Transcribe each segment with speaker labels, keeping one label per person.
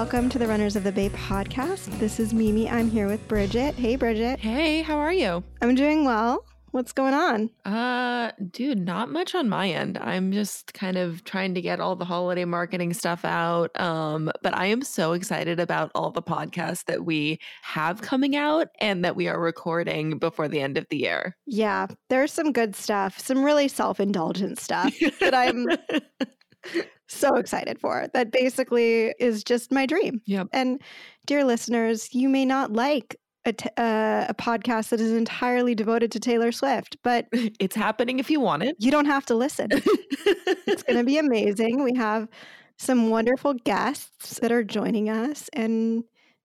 Speaker 1: welcome to the Runners of the Bay podcast. This is Mimi. I'm here with Bridget. Hey, Bridget.
Speaker 2: Hey, how are you?
Speaker 1: I'm doing well. What's going on?
Speaker 2: Uh, dude, not much on my end. I'm just kind of trying to get all the holiday marketing stuff out. Um, but I am so excited about all the podcasts that we have coming out and that we are recording before the end of the year.
Speaker 1: Yeah, there's some good stuff, some really self-indulgent stuff that I'm so excited for. That basically is just my dream.
Speaker 2: Yep.
Speaker 1: And dear listeners, you may not like a, t- uh, a podcast that is entirely devoted to Taylor Swift, but
Speaker 2: it's happening if you want it.
Speaker 1: You don't have to listen. it's going to be amazing. We have some wonderful guests that are joining us and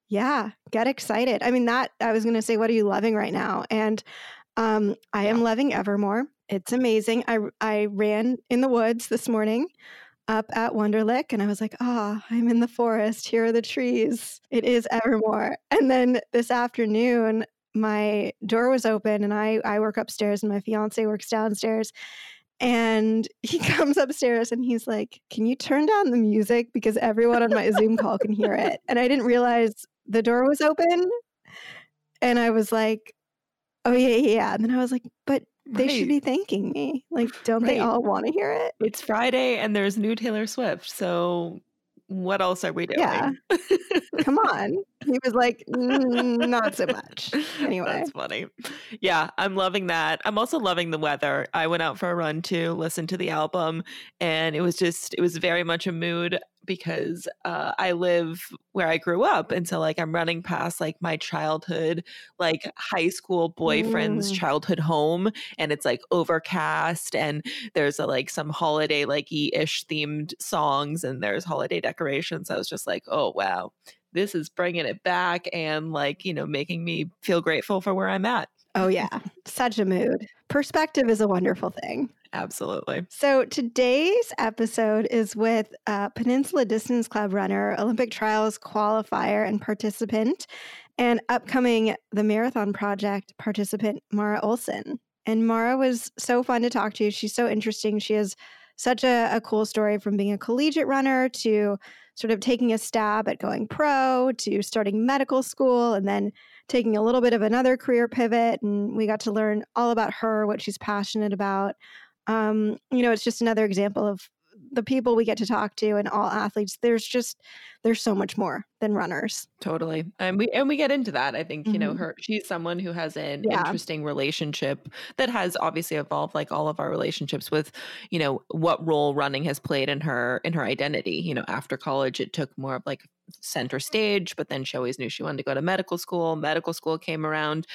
Speaker 1: yeah, get excited. I mean that I was going to say what are you loving right now? And um I am loving Evermore. It's amazing. I I ran in the woods this morning up at Wunderlich and I was like, ah, oh, I'm in the forest. Here are the trees. It is Evermore. And then this afternoon, my door was open and I, I work upstairs and my fiance works downstairs. And he comes upstairs and he's like, Can you turn down the music? Because everyone on my Zoom call can hear it. And I didn't realize the door was open. And I was like, Oh, yeah, yeah. And then I was like, But they should be thanking me. Like, don't right. they all want to hear it?
Speaker 2: It's Friday and there's new Taylor Swift. So what else are we doing?
Speaker 1: Yeah. Come on. He was like, mm, not so much. Anyway.
Speaker 2: That's funny. Yeah, I'm loving that. I'm also loving the weather. I went out for a run to listen to the album, and it was just, it was very much a mood because uh, I live where I grew up. And so, like, I'm running past like my childhood, like high school boyfriend's mm. childhood home, and it's like overcast, and there's a, like some holiday, like ish themed songs, and there's holiday decorations. I was just like, oh, wow, this is bringing it back and like, you know, making me feel grateful for where I'm at.
Speaker 1: Oh, yeah. Such a mood. Perspective is a wonderful thing.
Speaker 2: Absolutely.
Speaker 1: So today's episode is with Peninsula Distance Club runner, Olympic Trials qualifier and participant, and upcoming the Marathon Project participant, Mara Olson. And Mara was so fun to talk to. She's so interesting. She has such a, a cool story from being a collegiate runner to sort of taking a stab at going pro to starting medical school and then taking a little bit of another career pivot. And we got to learn all about her, what she's passionate about. Um, you know, it's just another example of the people we get to talk to and all athletes there's just there's so much more than runners
Speaker 2: totally and we and we get into that i think mm-hmm. you know mm-hmm. her she's someone who has an yeah. interesting relationship that has obviously evolved like all of our relationships with you know what role running has played in her in her identity you know after college it took more of like center stage, but then she always knew she wanted to go to medical school. Medical school came around.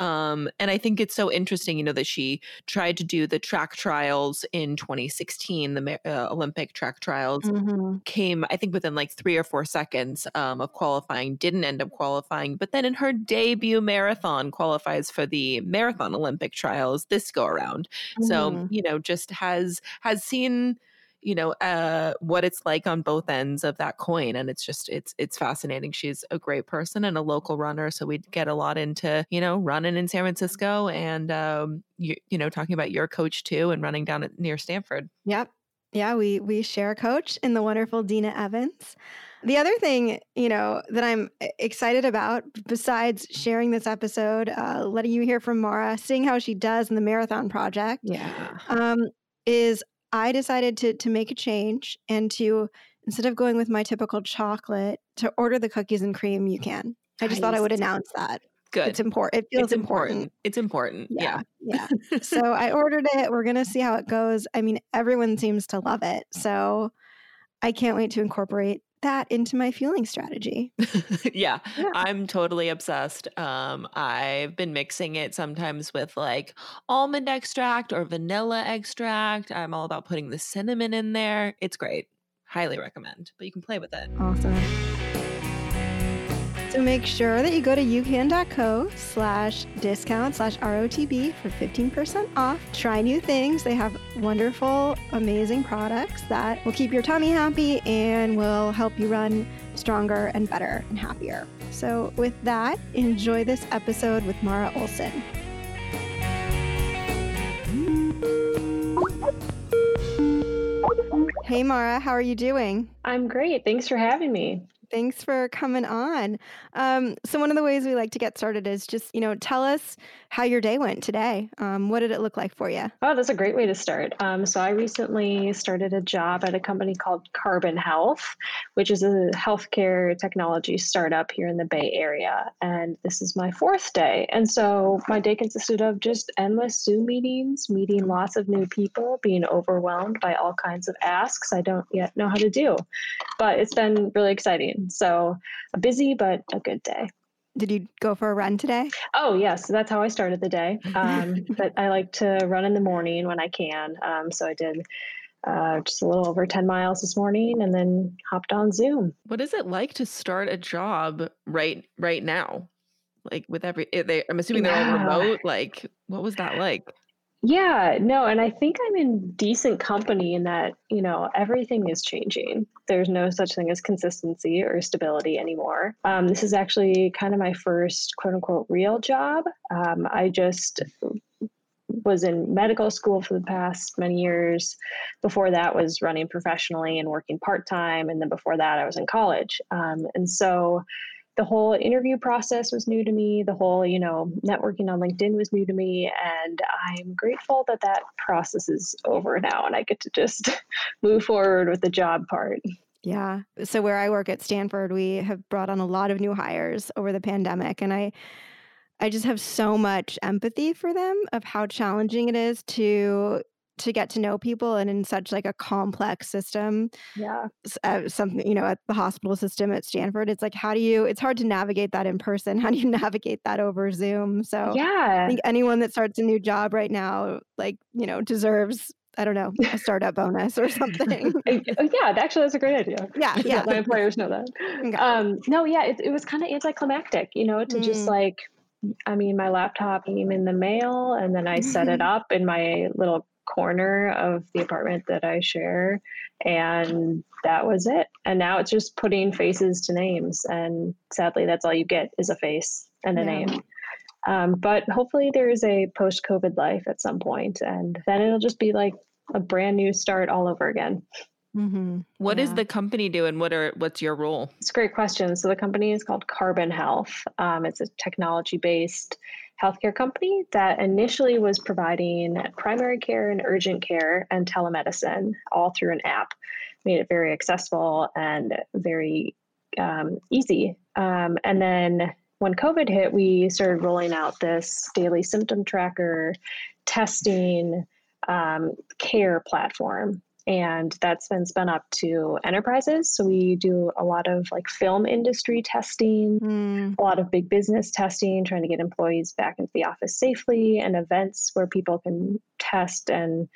Speaker 2: Um, and I think it's so interesting, you know, that she tried to do the track trials in 2016, the uh, Olympic track trials mm-hmm. came, I think, within like three or four seconds um, of qualifying, didn't end up qualifying. But then in her debut marathon, qualifies for the marathon Olympic trials this go around. Mm-hmm. So, you know, just has has seen you know uh, what it's like on both ends of that coin and it's just it's it's fascinating she's a great person and a local runner so we get a lot into you know running in san francisco and um, you, you know talking about your coach too and running down at, near stanford
Speaker 1: yep yeah we we share a coach in the wonderful dena evans the other thing, you know, that I'm excited about, besides sharing this episode, uh, letting you hear from Mara, seeing how she does in the marathon project,
Speaker 2: yeah,
Speaker 1: um, is I decided to to make a change and to instead of going with my typical chocolate, to order the cookies and cream UCAN. I just nice. thought I would announce that.
Speaker 2: Good.
Speaker 1: It's important. It feels
Speaker 2: it's important. important. It's important. Yeah.
Speaker 1: Yeah. yeah. so I ordered it. We're going to see how it goes. I mean, everyone seems to love it. So I can't wait to incorporate that into my fueling strategy.
Speaker 2: yeah, yeah, I'm totally obsessed. Um, I've been mixing it sometimes with like almond extract or vanilla extract. I'm all about putting the cinnamon in there. It's great. Highly recommend, but you can play with it.
Speaker 1: Awesome. So make sure that you go to ucan.co slash discount slash ROTB for 15% off. Try new things. They have wonderful, amazing products that will keep your tummy happy and will help you run stronger and better and happier. So with that, enjoy this episode with Mara Olson. Hey Mara, how are you doing?
Speaker 3: I'm great. Thanks for having me.
Speaker 1: Thanks for coming on. Um, so one of the ways we like to get started is just, you know, tell us how your day went today. Um, what did it look like for you?
Speaker 3: Oh, that's a great way to start. Um, so I recently started a job at a company called Carbon Health, which is a healthcare technology startup here in the Bay Area. And this is my fourth day. And so my day consisted of just endless Zoom meetings, meeting lots of new people, being overwhelmed by all kinds of asks I don't yet know how to do. But it's been really exciting. So a busy but a good day.
Speaker 1: Did you go for a run today?
Speaker 3: Oh yes, that's how I started the day. Um, but I like to run in the morning when I can. Um, so I did uh, just a little over 10 miles this morning and then hopped on Zoom.
Speaker 2: What is it like to start a job right right now? Like with every eh, they I'm assuming they're yeah. all remote. Like what was that like?
Speaker 3: Yeah, no, and I think I'm in decent company in that, you know, everything is changing. There's no such thing as consistency or stability anymore. Um, this is actually kind of my first quote unquote real job. Um, I just was in medical school for the past many years. Before that, was running professionally and working part time, and then before that, I was in college. Um, and so, the whole interview process was new to me. The whole, you know, networking on LinkedIn was new to me. And I'm grateful that that process is over now and I get to just move forward with the job part.
Speaker 1: Yeah. So where I work at Stanford, we have brought on a lot of new hires over the pandemic and I I just have so much empathy for them of how challenging it is to to get to know people and in such like a complex system
Speaker 3: yeah
Speaker 1: uh, something you know at the hospital system at stanford it's like how do you it's hard to navigate that in person how do you navigate that over zoom so
Speaker 3: yeah
Speaker 1: i think anyone that starts a new job right now like you know deserves I don't know, a startup bonus or something.
Speaker 3: Oh, yeah, actually, that's a great idea.
Speaker 1: Yeah, yeah.
Speaker 3: My employers know that. Okay. Um, no, yeah, it, it was kind of anticlimactic, you know, to mm. just like, I mean, my laptop came in the mail and then I set it up in my little corner of the apartment that I share. And that was it. And now it's just putting faces to names. And sadly, that's all you get is a face and a yeah. name. Um, but hopefully, there is a post COVID life at some point, and then it'll just be like a brand new start all over again.
Speaker 2: Mm-hmm. What yeah. does the company do, and what are what's your role?
Speaker 3: It's a great question. So the company is called Carbon Health. Um, it's a technology based healthcare company that initially was providing primary care and urgent care and telemedicine all through an app. Made it very accessible and very um, easy. Um, and then when COVID hit, we started rolling out this daily symptom tracker, testing, um, care platform and that's been spun up to enterprises. So we do a lot of like film industry testing, mm. a lot of big business testing, trying to get employees back into the office safely, and events where people can test and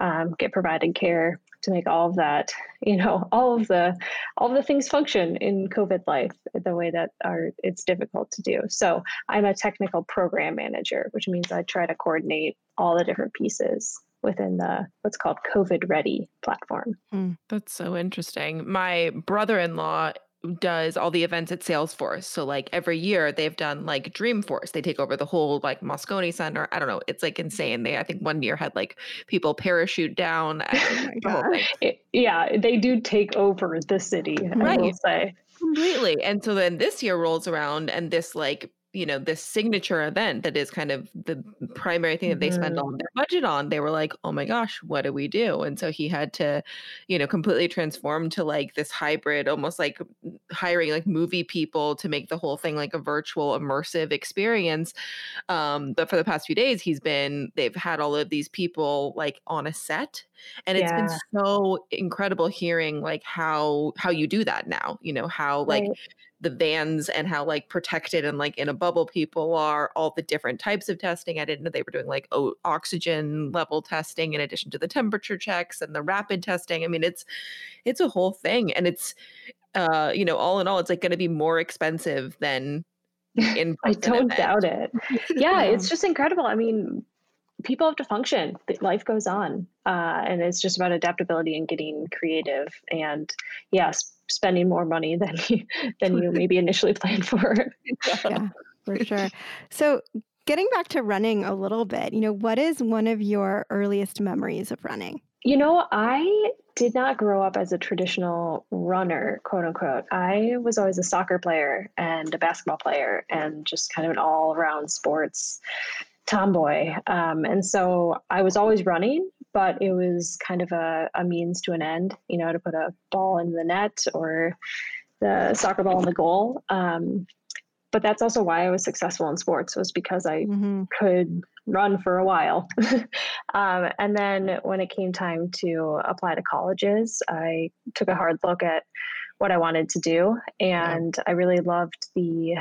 Speaker 3: um, get provided care to make all of that, you know, all of the all of the things function in COVID life the way that are it's difficult to do. So I'm a technical program manager, which means I try to coordinate all the different pieces within the what's called COVID Ready platform.
Speaker 2: Mm, that's so interesting. My brother in law does all the events at Salesforce. So like every year they've done like Dreamforce. They take over the whole like Moscone Center. I don't know. It's like insane. They I think one year had like people parachute down.
Speaker 3: It, yeah, they do take over the city. Right. I will say
Speaker 2: completely. And so then this year rolls around and this like you know this signature event that is kind of the primary thing that they spend mm-hmm. all their budget on they were like oh my gosh what do we do and so he had to you know completely transform to like this hybrid almost like hiring like movie people to make the whole thing like a virtual immersive experience um but for the past few days he's been they've had all of these people like on a set and it's yeah. been so incredible hearing like how how you do that now you know how like right the vans and how like protected and like in a bubble people are, all the different types of testing. I didn't know they were doing like o- oxygen level testing in addition to the temperature checks and the rapid testing. I mean, it's it's a whole thing, and it's uh, you know, all in all, it's like going to be more expensive than in.
Speaker 3: I don't event. doubt it. Yeah, it's just incredible. I mean, people have to function life goes on uh, and it's just about adaptability and getting creative and yes spending more money than you, than you maybe initially planned for.
Speaker 1: yeah, for sure. So, getting back to running a little bit, you know, what is one of your earliest memories of running?
Speaker 3: You know, I did not grow up as a traditional runner, quote unquote. I was always a soccer player and a basketball player and just kind of an all around sports tomboy. Um, and so I was always running, but it was kind of a, a means to an end, you know, to put a ball in the net or the soccer ball in the goal. Um, but that's also why I was successful in sports was because I mm-hmm. could run for a while. um, and then when it came time to apply to colleges, I took a hard look at what I wanted to do. And yeah. I really loved the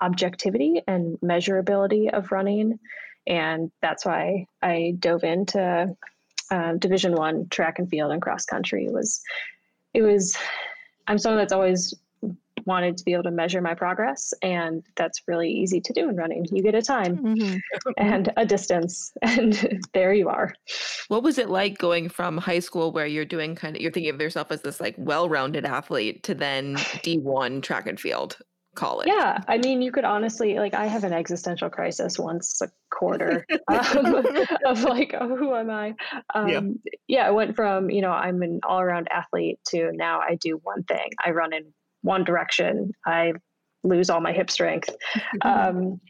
Speaker 3: objectivity and measurability of running. And that's why I dove into um, Division One track and field and cross country. It was, it was. I'm someone that's always wanted to be able to measure my progress and that's really easy to do in running you get a time mm-hmm. and a distance and there you are
Speaker 2: what was it like going from high school where you're doing kind of you're thinking of yourself as this like well-rounded athlete to then d1 track and field college
Speaker 3: yeah i mean you could honestly like i have an existential crisis once a quarter um, of like oh, who am i um, yeah. yeah i went from you know i'm an all-around athlete to now i do one thing i run in one direction, I lose all my hip strength. Um,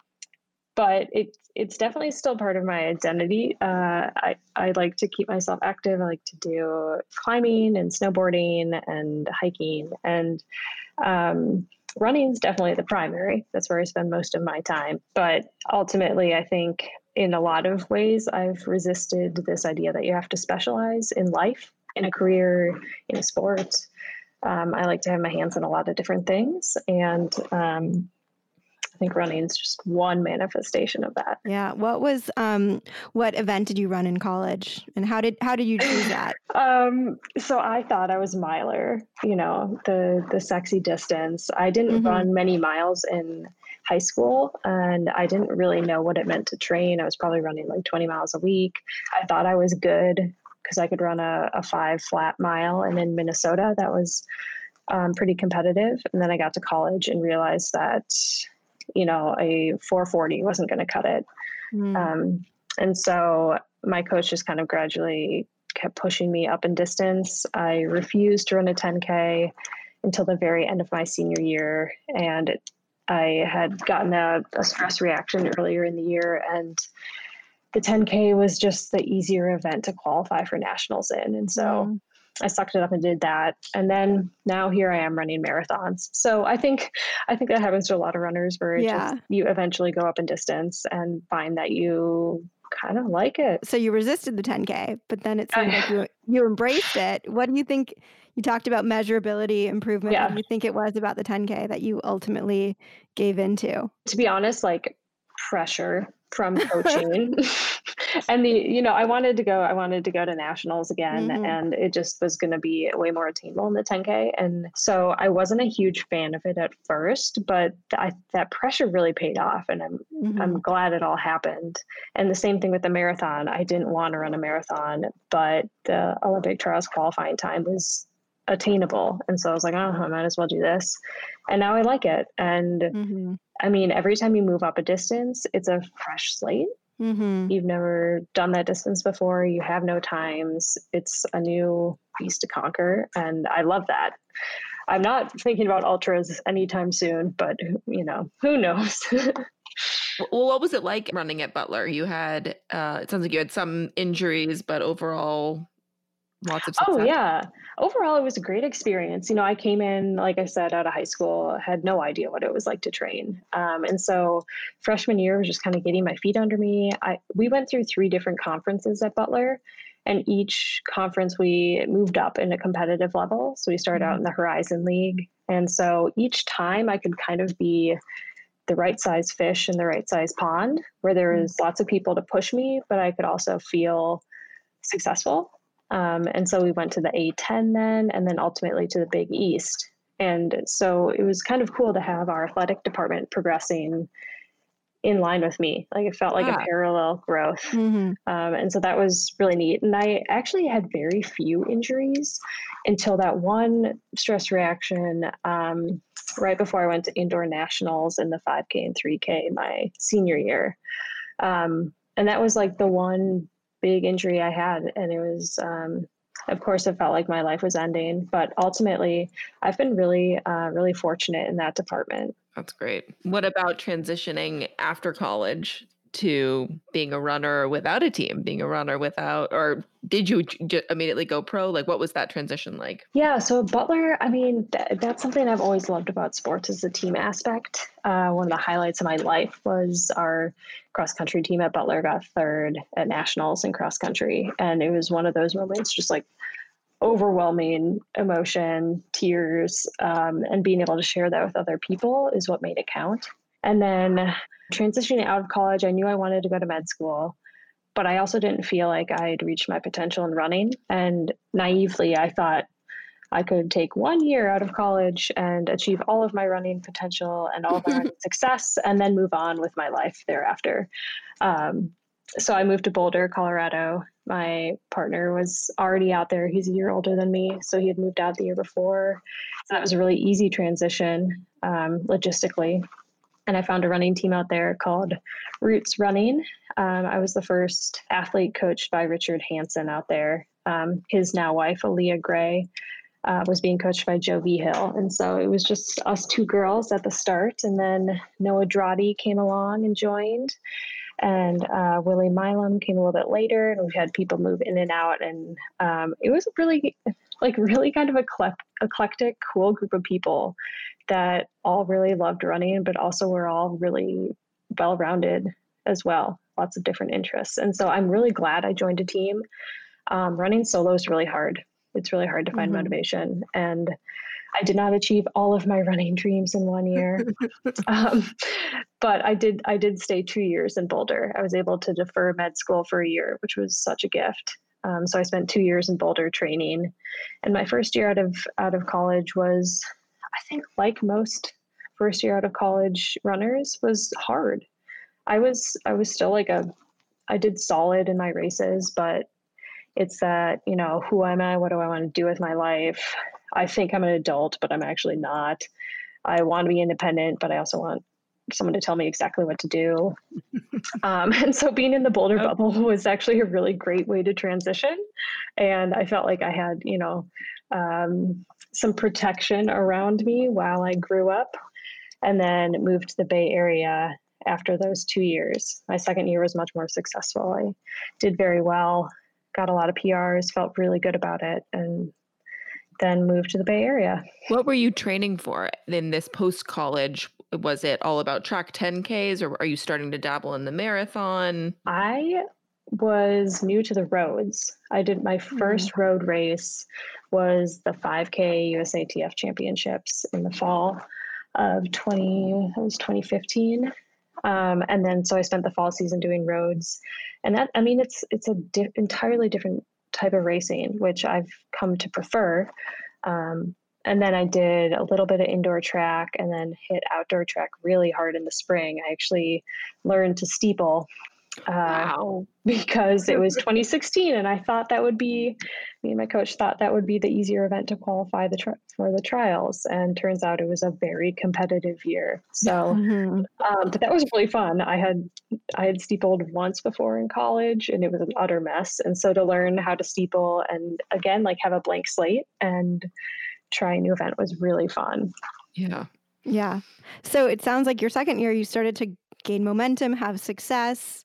Speaker 3: but it, it's definitely still part of my identity. Uh, I, I like to keep myself active. I like to do climbing and snowboarding and hiking. And um, running is definitely the primary. That's where I spend most of my time. But ultimately, I think in a lot of ways, I've resisted this idea that you have to specialize in life, in a career, in a sport. Um, I like to have my hands in a lot of different things, and um, I think running is just one manifestation of that.
Speaker 1: Yeah. What was um, what event did you run in college, and how did how did you do that?
Speaker 3: um, so I thought I was miler. You know, the the sexy distance. I didn't mm-hmm. run many miles in high school and I didn't really know what it meant to train. I was probably running like 20 miles a week. I thought I was good because I could run a, a five flat mile. And in Minnesota, that was um, pretty competitive. And then I got to college and realized that, you know, a 440 wasn't going to cut it. Mm. Um, and so my coach just kind of gradually kept pushing me up in distance. I refused to run a 10K until the very end of my senior year. And I had gotten a, a stress reaction earlier in the year and the 10K was just the easier event to qualify for nationals in. And so mm. I sucked it up and did that. And then now here I am running marathons. So I think I think that happens to a lot of runners where yeah. just, you eventually go up in distance and find that you kind of like it.
Speaker 1: So you resisted the 10K, but then it seemed like you you embraced it. What do you think? You talked about measurability improvement. Yeah. What do you think it was about the 10K that you ultimately gave into?
Speaker 3: To be honest, like pressure from coaching and the you know i wanted to go i wanted to go to nationals again mm-hmm. and it just was going to be way more attainable in the 10k and so i wasn't a huge fan of it at first but I, that pressure really paid off and i'm mm-hmm. i'm glad it all happened. And the same thing with the marathon. I didn't want to run a marathon but the olympic trials qualifying time was attainable. And so i was like oh i might as well do this. And now i like it. And mm-hmm. I mean, every time you move up a distance, it's a fresh slate. Mm-hmm. You've never done that distance before. You have no times. It's a new beast to conquer. And I love that. I'm not thinking about ultras anytime soon, but you know, who knows?
Speaker 2: well, what was it like running at Butler? You had, uh, it sounds like you had some injuries, but overall, lots of
Speaker 3: oh, success. Oh yeah. Overall it was a great experience. You know, I came in, like I said, out of high school, had no idea what it was like to train. Um, and so freshman year was just kind of getting my feet under me. I we went through three different conferences at Butler. And each conference we moved up in a competitive level. So we started mm-hmm. out in the Horizon League. And so each time I could kind of be the right size fish in the right size pond where there was mm-hmm. lots of people to push me, but I could also feel successful um, and so we went to the A10 then, and then ultimately to the Big East. And so it was kind of cool to have our athletic department progressing in line with me. Like it felt like ah. a parallel growth. Mm-hmm. Um, and so that was really neat. And I actually had very few injuries until that one stress reaction um, right before I went to indoor nationals in the 5K and 3K my senior year. Um, and that was like the one big injury I had, and it was. Um, of course, it felt like my life was ending, but ultimately, I've been really, uh, really fortunate in that department.
Speaker 2: That's great. What about transitioning after college to being a runner without a team, being a runner without, or did you j- immediately go pro? Like, what was that transition like?
Speaker 3: Yeah, so Butler, I mean, th- that's something I've always loved about sports is the team aspect. Uh, one of the highlights of my life was our cross country team at Butler got third at nationals in cross country, and it was one of those moments, just like overwhelming emotion, tears, um, and being able to share that with other people is what made it count. And then transitioning out of college, I knew I wanted to go to med school, but I also didn't feel like I had reached my potential in running. And naively, I thought I could take one year out of college and achieve all of my running potential and all of my success, and then move on with my life thereafter. Um, so I moved to Boulder, Colorado. My partner was already out there. He's a year older than me, so he had moved out the year before. So that was a really easy transition um, logistically and I found a running team out there called Roots Running. Um, I was the first athlete coached by Richard Hansen out there. Um, his now wife, Aaliyah Gray, uh, was being coached by Joe V. Hill. And so it was just us two girls at the start. And then Noah Droddy came along and joined. And uh, Willie Milam came a little bit later. And we've had people move in and out. And um, it was really, like, really kind of a eclectic, cool group of people that all really loved running, but also were all really well rounded as well, lots of different interests. And so I'm really glad I joined a team. Um, running solo is really hard. It's really hard to find mm-hmm. motivation. And I did not achieve all of my running dreams in one year. um, but I did I did stay two years in Boulder. I was able to defer med school for a year, which was such a gift. Um, so I spent two years in Boulder training, and my first year out of out of college was I think, like most first year out of college runners, was hard. I was I was still like a I did solid in my races, but it's that, you know, who am I? What do I want to do with my life? I think I'm an adult, but I'm actually not. I want to be independent, but I also want someone to tell me exactly what to do. um, and so being in the Boulder oh. bubble was actually a really great way to transition. And I felt like I had, you know, um, some protection around me while I grew up, and then moved to the Bay Area after those two years. My second year was much more successful. I did very well, got a lot of PRs, felt really good about it, and then moved to the Bay Area.
Speaker 2: What were you training for in this post college? Was it all about track 10Ks or are you starting to dabble in the marathon?
Speaker 3: I was new to the roads. I did my 1st mm-hmm. road race was the 5K USATF Championships in the fall of 20 it was 2015. Um, and then so I spent the fall season doing roads, and that I mean it's it's a di- entirely different type of racing, which I've come to prefer. Um, and then I did a little bit of indoor track and then hit outdoor track really hard in the spring. I actually learned to steeple uh, wow. because it was 2016 and I thought that would be me and my coach thought that would be the easier event to qualify the tri- for the trials and turns out it was a very competitive year. So mm-hmm. um, but that was really fun. I had I had steepled once before in college and it was an utter mess. And so to learn how to steeple and again like have a blank slate and try a new event was really fun.
Speaker 2: Yeah.
Speaker 1: Yeah. So it sounds like your second year you started to gain momentum have success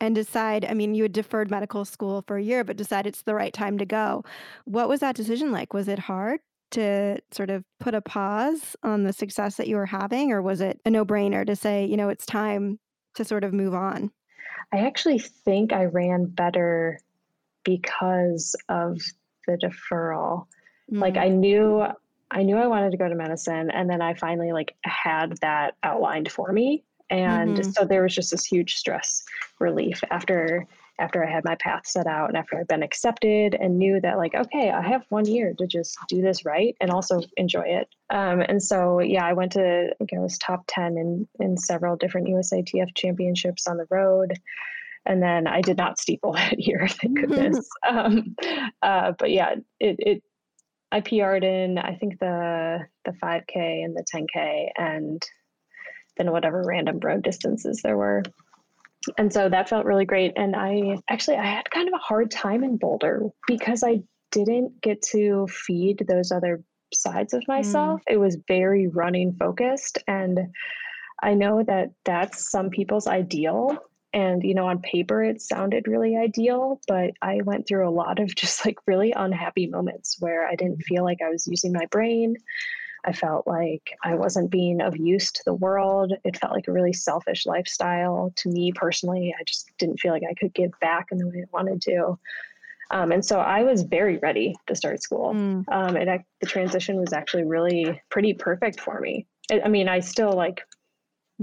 Speaker 1: and decide i mean you had deferred medical school for a year but decide it's the right time to go. What was that decision like? Was it hard to sort of put a pause on the success that you were having or was it a no-brainer to say you know it's time to sort of move on
Speaker 3: i actually think i ran better because of the deferral. Mm. like i knew i knew i wanted to go to medicine and then i finally like had that outlined for me and mm-hmm. so there was just this huge stress relief after after I had my path set out and after I'd been accepted and knew that like okay I have one year to just do this right and also enjoy it. Um, and so yeah I went to I think I was top 10 in in several different USATF championships on the road. And then I did not steeple that year thank goodness. Um, uh, but yeah it, it I PR'd in I think the the 5k and the 10k and than whatever random road distances there were. and so that felt really great. And I actually I had kind of a hard time in Boulder because I didn't get to feed those other sides of myself. Mm. It was very running focused and I know that that's some people's ideal and you know on paper it sounded really ideal but i went through a lot of just like really unhappy moments where i didn't feel like i was using my brain I felt like I wasn't being of use to the world. It felt like a really selfish lifestyle to me personally. I just didn't feel like I could give back in the way I wanted to. Um, and so I was very ready to start school. Mm. Um, and the transition was actually really pretty perfect for me. I, I mean, I still like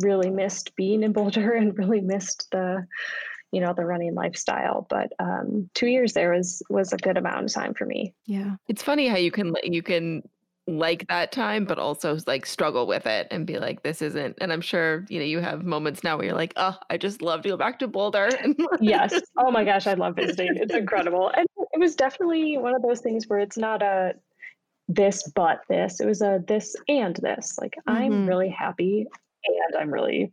Speaker 3: really missed being in Boulder and really missed the you know the running lifestyle but um, two years there was was a good amount of time for me
Speaker 2: yeah it's funny how you can you can like that time, but also like struggle with it and be like, this isn't. And I'm sure, you know, you have moments now where you're like, oh, I just love to go back to Boulder.
Speaker 3: yes. Oh my gosh, I love visiting. It's incredible. And it was definitely one of those things where it's not a this, but this. It was a this and this. Like, mm-hmm. I'm really happy and I'm really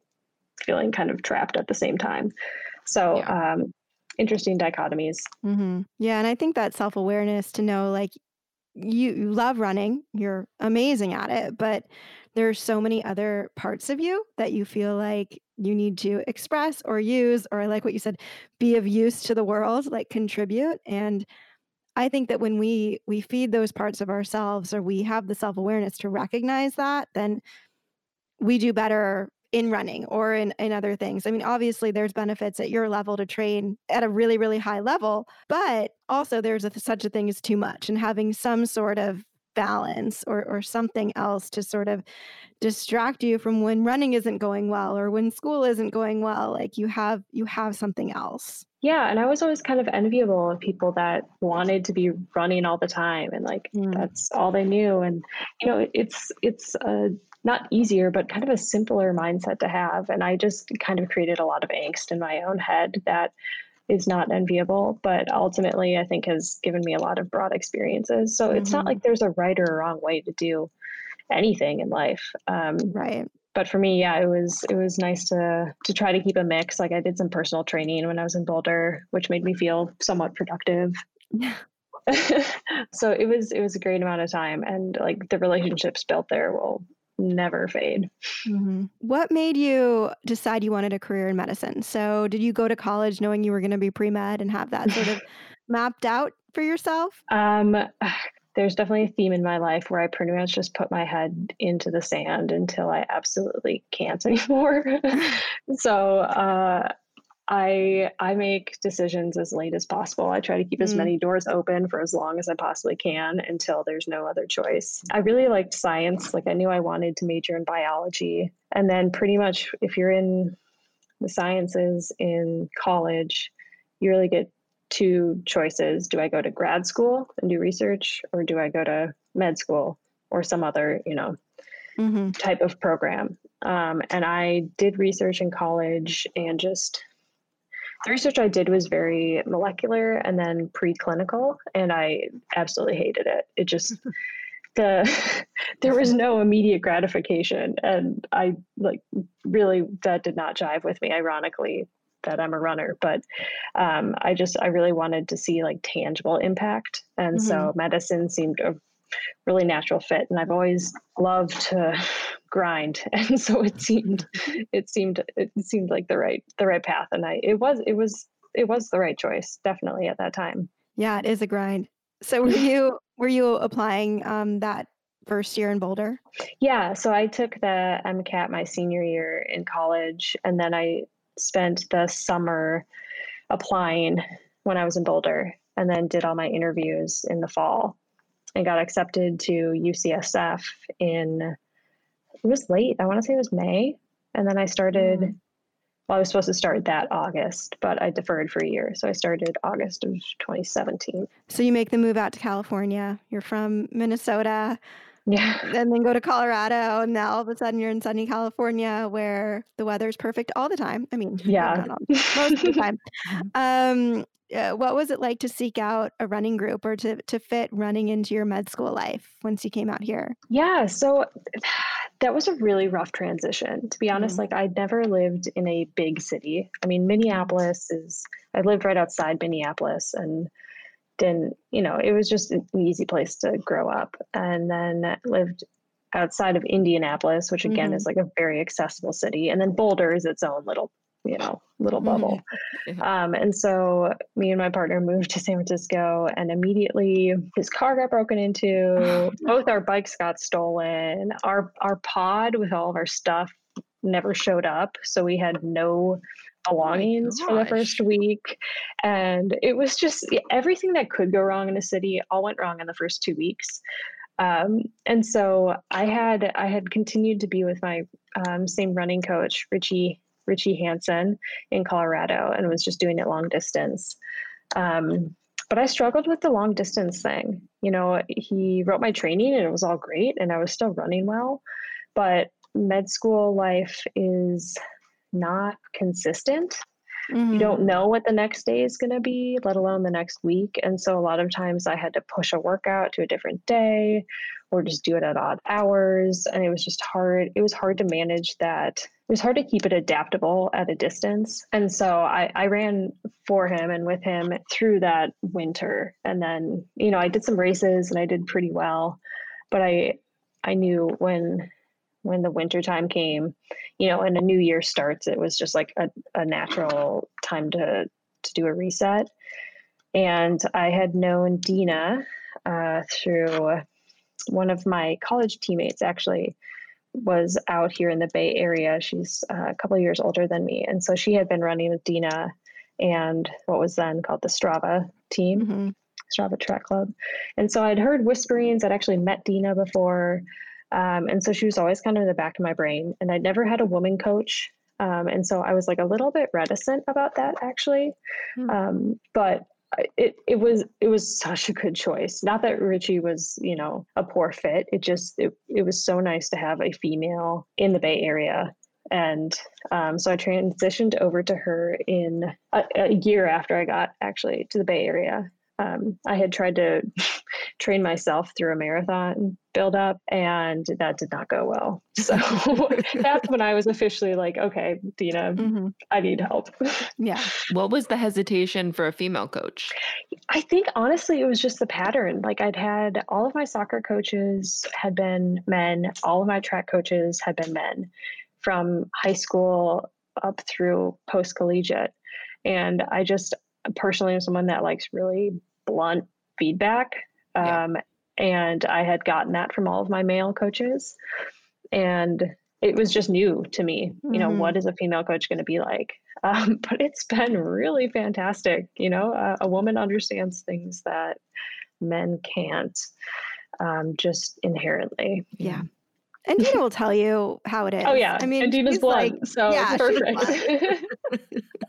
Speaker 3: feeling kind of trapped at the same time. So, yeah. um, interesting dichotomies.
Speaker 1: Mm-hmm. Yeah. And I think that self awareness to know, like, you, you love running, you're amazing at it, but there's so many other parts of you that you feel like you need to express or use or I like what you said be of use to the world like contribute and i think that when we we feed those parts of ourselves or we have the self-awareness to recognize that then we do better in running or in, in other things. I mean, obviously, there's benefits at your level to train at a really, really high level, but also there's a, such a thing as too much and having some sort of balance or, or something else to sort of distract you from when running isn't going well or when school isn't going well like you have you have something else
Speaker 3: yeah and i was always kind of enviable of people that wanted to be running all the time and like mm. that's all they knew and you know it's it's a not easier, but kind of a simpler mindset to have. And I just kind of created a lot of angst in my own head that is not enviable, but ultimately I think has given me a lot of broad experiences. So mm-hmm. it's not mm-hmm. like there's a right or a wrong way to do anything in life. Um,
Speaker 1: right.
Speaker 3: But for me, yeah, it was it was nice to to try to keep a mix. Like I did some personal training when I was in Boulder, which made me feel somewhat productive. Yeah. so it was it was a great amount of time, and like the relationships built there will never fade.
Speaker 1: Mm-hmm. What made you decide you wanted a career in medicine? So, did you go to college knowing you were going to be pre med and have that sort of mapped out for yourself?
Speaker 3: Um, there's definitely a theme in my life where I pretty much just put my head into the sand until I absolutely can't anymore. so, uh, I I make decisions as late as possible. I try to keep as many doors open for as long as I possibly can until there's no other choice. I really liked science. Like I knew I wanted to major in biology. And then pretty much if you're in the sciences in college, you really get two choices. Do I go to grad school and do research or do I go to med school or some other, you know, mm-hmm. type of program? Um, and I did research in college and just the research I did was very molecular and then preclinical, and I absolutely hated it. It just the there was no immediate gratification, and I like really that did not jive with me. Ironically, that I'm a runner, but um, I just I really wanted to see like tangible impact, and mm-hmm. so medicine seemed a really natural fit. And I've always loved to grind. And so it seemed it seemed it seemed like the right the right path and i it was it was it was the right choice definitely at that time.
Speaker 1: Yeah it is a grind. So were you were you applying um, that first year in boulder?
Speaker 3: Yeah so i took the mcat my senior year in college and then i spent the summer applying when i was in boulder and then did all my interviews in the fall and got accepted to ucsf in it was late. I want to say it was May. And then I started, mm. well, I was supposed to start that August, but I deferred for a year. So I started August of 2017.
Speaker 1: So you make the move out to California. You're from Minnesota.
Speaker 3: Yeah.
Speaker 1: And then go to Colorado, and now all of a sudden you're in sunny California where the weather's perfect all the time. I mean,
Speaker 3: yeah,
Speaker 1: all, most of the time. um, uh, what was it like to seek out a running group or to to fit running into your med school life once you came out here?
Speaker 3: Yeah, so that was a really rough transition. To be honest, mm-hmm. like I'd never lived in a big city. I mean, Minneapolis is I lived right outside Minneapolis and didn't, you know, it was just an easy place to grow up. And then lived outside of Indianapolis, which again mm-hmm. is like a very accessible city. And then Boulder is its own little you know little mm-hmm. bubble um, and so me and my partner moved to san francisco and immediately his car got broken into both our bikes got stolen our our pod with all of our stuff never showed up so we had no belongings oh for the first week and it was just everything that could go wrong in a city all went wrong in the first two weeks um, and so I had I had continued to be with my um, same running coach, Richie Richie Hansen in Colorado and was just doing it long distance. Um, but I struggled with the long distance thing. You know, he wrote my training and it was all great and I was still running well. But med school life is not consistent. Mm-hmm. You don't know what the next day is going to be, let alone the next week. And so a lot of times I had to push a workout to a different day or just do it at odd hours. And it was just hard. It was hard to manage that. It was hard to keep it adaptable at a distance. And so I, I ran for him and with him through that winter. And then, you know, I did some races and I did pretty well. But I I knew when when the winter time came, you know, and a new year starts, it was just like a, a natural time to to do a reset. And I had known Dena uh, through one of my college teammates actually was out here in the Bay Area. She's uh, a couple years older than me. And so she had been running with Dena and what was then called the Strava team, mm-hmm. Strava Track Club. And so I'd heard whisperings. I'd actually met Dena before. Um, and so she was always kind of in the back of my brain. And I'd never had a woman coach. Um, and so I was like a little bit reticent about that actually. Mm-hmm. Um, but it it was it was such a good choice. Not that Richie was, you know, a poor fit. It just it, it was so nice to have a female in the Bay Area. And um, so I transitioned over to her in a, a year after I got actually to the Bay Area um, I had tried to train myself through a marathon build up, and that did not go well. So that's when I was officially like, okay, Dena, mm-hmm. I need help.
Speaker 1: yeah.
Speaker 2: What was the hesitation for a female coach?
Speaker 3: I think honestly, it was just the pattern. Like I'd had all of my soccer coaches had been men, all of my track coaches had been men from high school up through post collegiate. And I just personally am someone that likes really blunt feedback. Um, yeah. And I had gotten that from all of my male coaches. And it was just new to me. You know, mm-hmm. what is a female coach going to be like? Um, but it's been really fantastic. You know, uh, a woman understands things that men can't um, just inherently.
Speaker 1: Yeah. And Dena will tell you how it is.
Speaker 3: Oh yeah. I mean, and Dena's blunt, like, so yeah, perfect.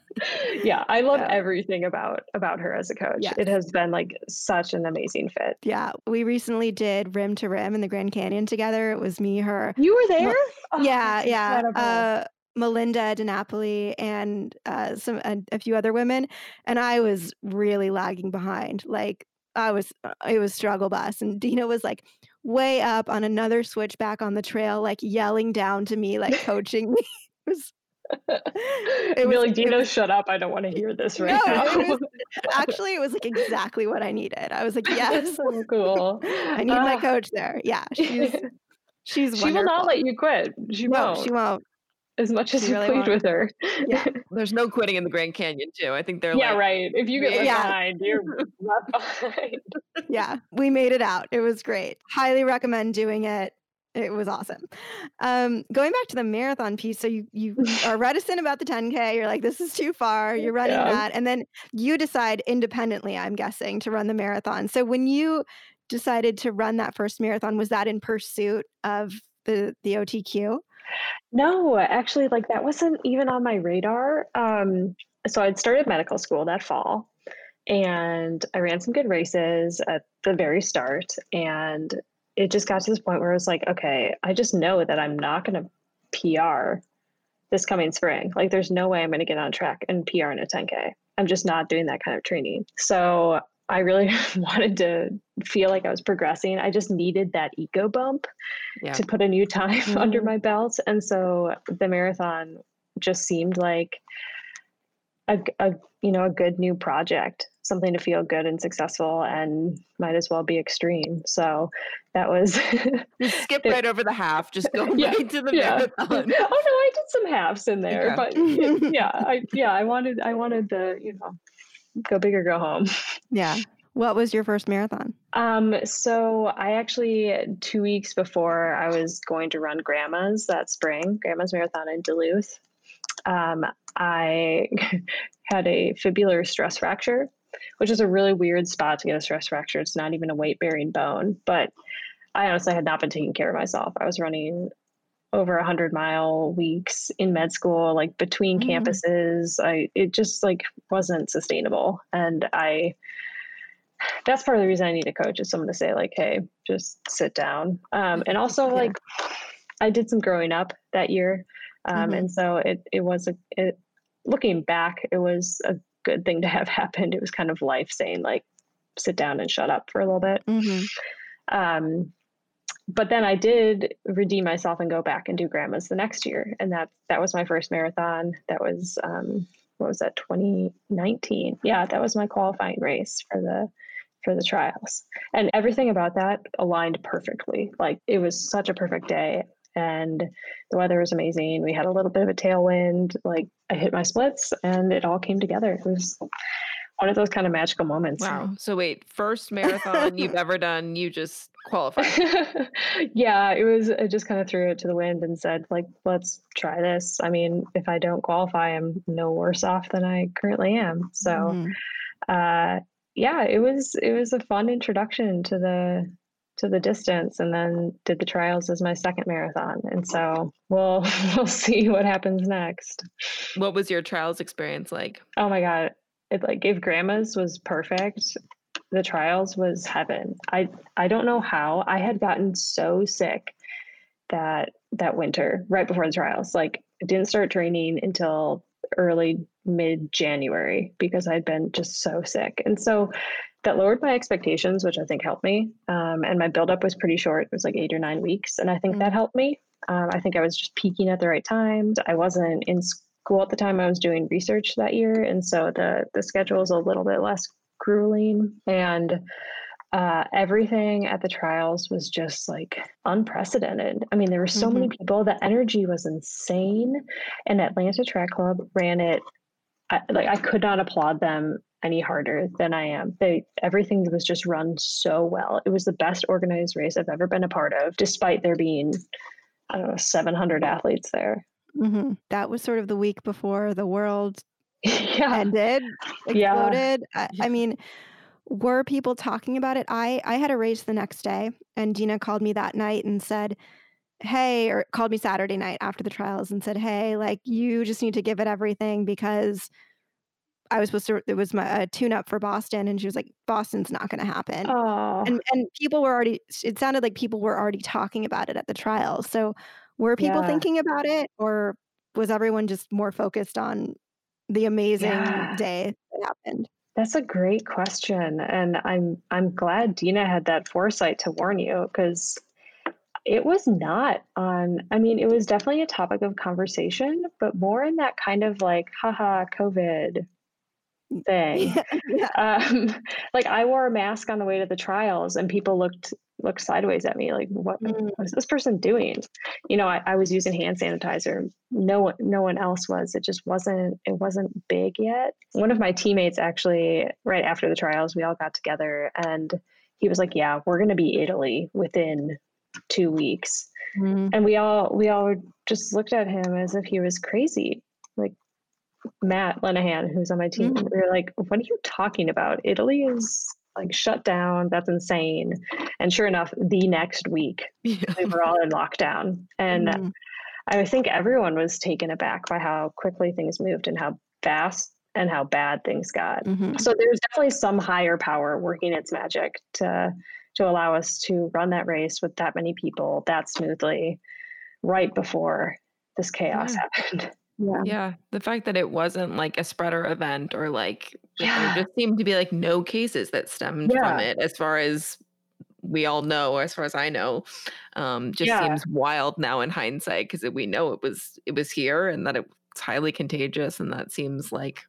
Speaker 3: yeah, I love everything about about her as a coach. Yes. It has been like such an amazing fit.
Speaker 1: Yeah, we recently did Rim to Rim in the Grand Canyon together. It was me, her.
Speaker 3: You were there?
Speaker 1: oh, yeah, yeah. Uh, Melinda DiNapoli and uh, some a, a few other women, and I was really lagging behind. Like I was, uh, it was struggle bus, and Dena was like way up on another switchback on the trail, like yelling down to me, like coaching me. it was
Speaker 3: it was like Dino, was, shut up! I don't want to hear this right no, now.
Speaker 1: It was, actually, it was like exactly what I needed. I was like, yes,
Speaker 3: so cool.
Speaker 1: I need uh, my coach there. Yeah, she's she's.
Speaker 3: She will not let you quit. She
Speaker 1: no,
Speaker 3: won't.
Speaker 1: she won't.
Speaker 3: As much as she you really played won't. with her.
Speaker 2: Yeah, there's no quitting in the Grand Canyon too. I think they're like,
Speaker 3: yeah,
Speaker 2: like,
Speaker 3: right. If you get left yeah. behind, you're left behind.
Speaker 1: yeah, we made it out. It was great. Highly recommend doing it it was awesome. Um, going back to the marathon piece, so you you are reticent about the 10k. You're like, this is too far. You're running yeah. that, and then you decide independently. I'm guessing to run the marathon. So when you decided to run that first marathon, was that in pursuit of the the OTQ?
Speaker 3: No, actually, like that wasn't even on my radar. Um, so I'd started medical school that fall, and I ran some good races at the very start, and it just got to this point where I was like, okay, I just know that I'm not going to PR this coming spring. Like, there's no way I'm going to get on track and PR in a 10K. I'm just not doing that kind of training. So I really wanted to feel like I was progressing. I just needed that ego bump yeah. to put a new time mm-hmm. under my belt. And so the marathon just seemed like a, a you know a good new project something to feel good and successful and might as well be extreme. So that was
Speaker 2: just skip right over the half just go yeah, right to the yeah. marathon.
Speaker 3: oh no i did some halves in there yeah. but yeah i yeah i wanted i wanted the you know go big or go home.
Speaker 1: Yeah. What was your first marathon?
Speaker 3: Um so i actually two weeks before i was going to run grandma's that spring grandma's marathon in duluth um, I had a fibular stress fracture, which is a really weird spot to get a stress fracture. It's not even a weight bearing bone, but I honestly had not been taking care of myself. I was running over a hundred mile weeks in med school, like between mm. campuses. I it just like wasn't sustainable, and I. That's part of the reason I need a coach is someone to say like, "Hey, just sit down." Um, and also yeah. like, I did some growing up that year, um, mm-hmm. and so it it was a it, looking back, it was a good thing to have happened. It was kind of life saying like, sit down and shut up for a little bit. Mm-hmm. Um, but then I did redeem myself and go back and do grandma's the next year, and that that was my first marathon. That was um, what was that 2019? Yeah, that was my qualifying race for the for the trials, and everything about that aligned perfectly. Like it was such a perfect day and the weather was amazing. We had a little bit of a tailwind. Like I hit my splits and it all came together. It was one of those kind of magical moments.
Speaker 2: Wow. So wait, first marathon you've ever done, you just qualified.
Speaker 3: yeah, it was I just kind of threw it to the wind and said like let's try this. I mean, if I don't qualify, I'm no worse off than I currently am. So mm-hmm. uh yeah, it was it was a fun introduction to the to the distance and then did the trials as my second marathon. And so we'll we'll see what happens next.
Speaker 2: What was your trials experience like?
Speaker 3: Oh my god. It like gave grandma's was perfect. The trials was heaven. I I don't know how. I had gotten so sick that that winter right before the trials. Like didn't start training until early mid January because I'd been just so sick. And so that lowered my expectations, which I think helped me. Um, and my buildup was pretty short. It was like eight or nine weeks. And I think mm-hmm. that helped me. Um, I think I was just peaking at the right times. I wasn't in school at the time. I was doing research that year. And so the, the schedule was a little bit less grueling. And uh, everything at the trials was just like unprecedented. I mean, there were so mm-hmm. many people. The energy was insane. And Atlanta Track Club ran it. I, like I could not applaud them any harder than I am. They everything was just run so well. It was the best organized race I've ever been a part of, despite there being I don't know 700 athletes there.
Speaker 1: Mm-hmm. That was sort of the week before the world yeah. ended, exploded. Yeah. I, I mean, were people talking about it? I I had a race the next day, and Dena called me that night and said. Hey, or called me Saturday night after the trials and said, Hey, like you just need to give it everything because I was supposed to. It was my tune up for Boston, and she was like, "Boston's not going to happen." And and people were already. It sounded like people were already talking about it at the trials. So, were people yeah. thinking about it, or was everyone just more focused on the amazing yeah. day that happened?
Speaker 3: That's a great question, and I'm I'm glad Dena had that foresight to warn you because it was not on. I mean, it was definitely a topic of conversation, but more in that kind of like, haha, COVID, thing. yeah. um, like I wore a mask on the way to the trials, and people looked looked sideways at me, like, "What, mm. what is this person doing?" You know, I, I was using hand sanitizer. No one, no one else was. It just wasn't. It wasn't big yet. One of my teammates actually, right after the trials, we all got together, and he was like, "Yeah, we're going to be Italy within two weeks." Mm. And we all we all just looked at him as if he was crazy. Like Matt Lenahan, who's on my team, mm-hmm. we were like, what are you talking about? Italy is like shut down. That's insane. And sure enough, the next week, yeah. we were all in lockdown. And mm-hmm. I think everyone was taken aback by how quickly things moved and how fast and how bad things got. Mm-hmm. So there's definitely some higher power working its magic to to allow us to run that race with that many people that smoothly right before this chaos yeah. happened.
Speaker 2: Yeah. Yeah. The fact that it wasn't like a spreader event or like yeah. there just seemed to be like no cases that stemmed yeah. from it as far as we all know, as far as I know, um, just yeah. seems wild now in hindsight because we know it was it was here and that it it's highly contagious and that seems like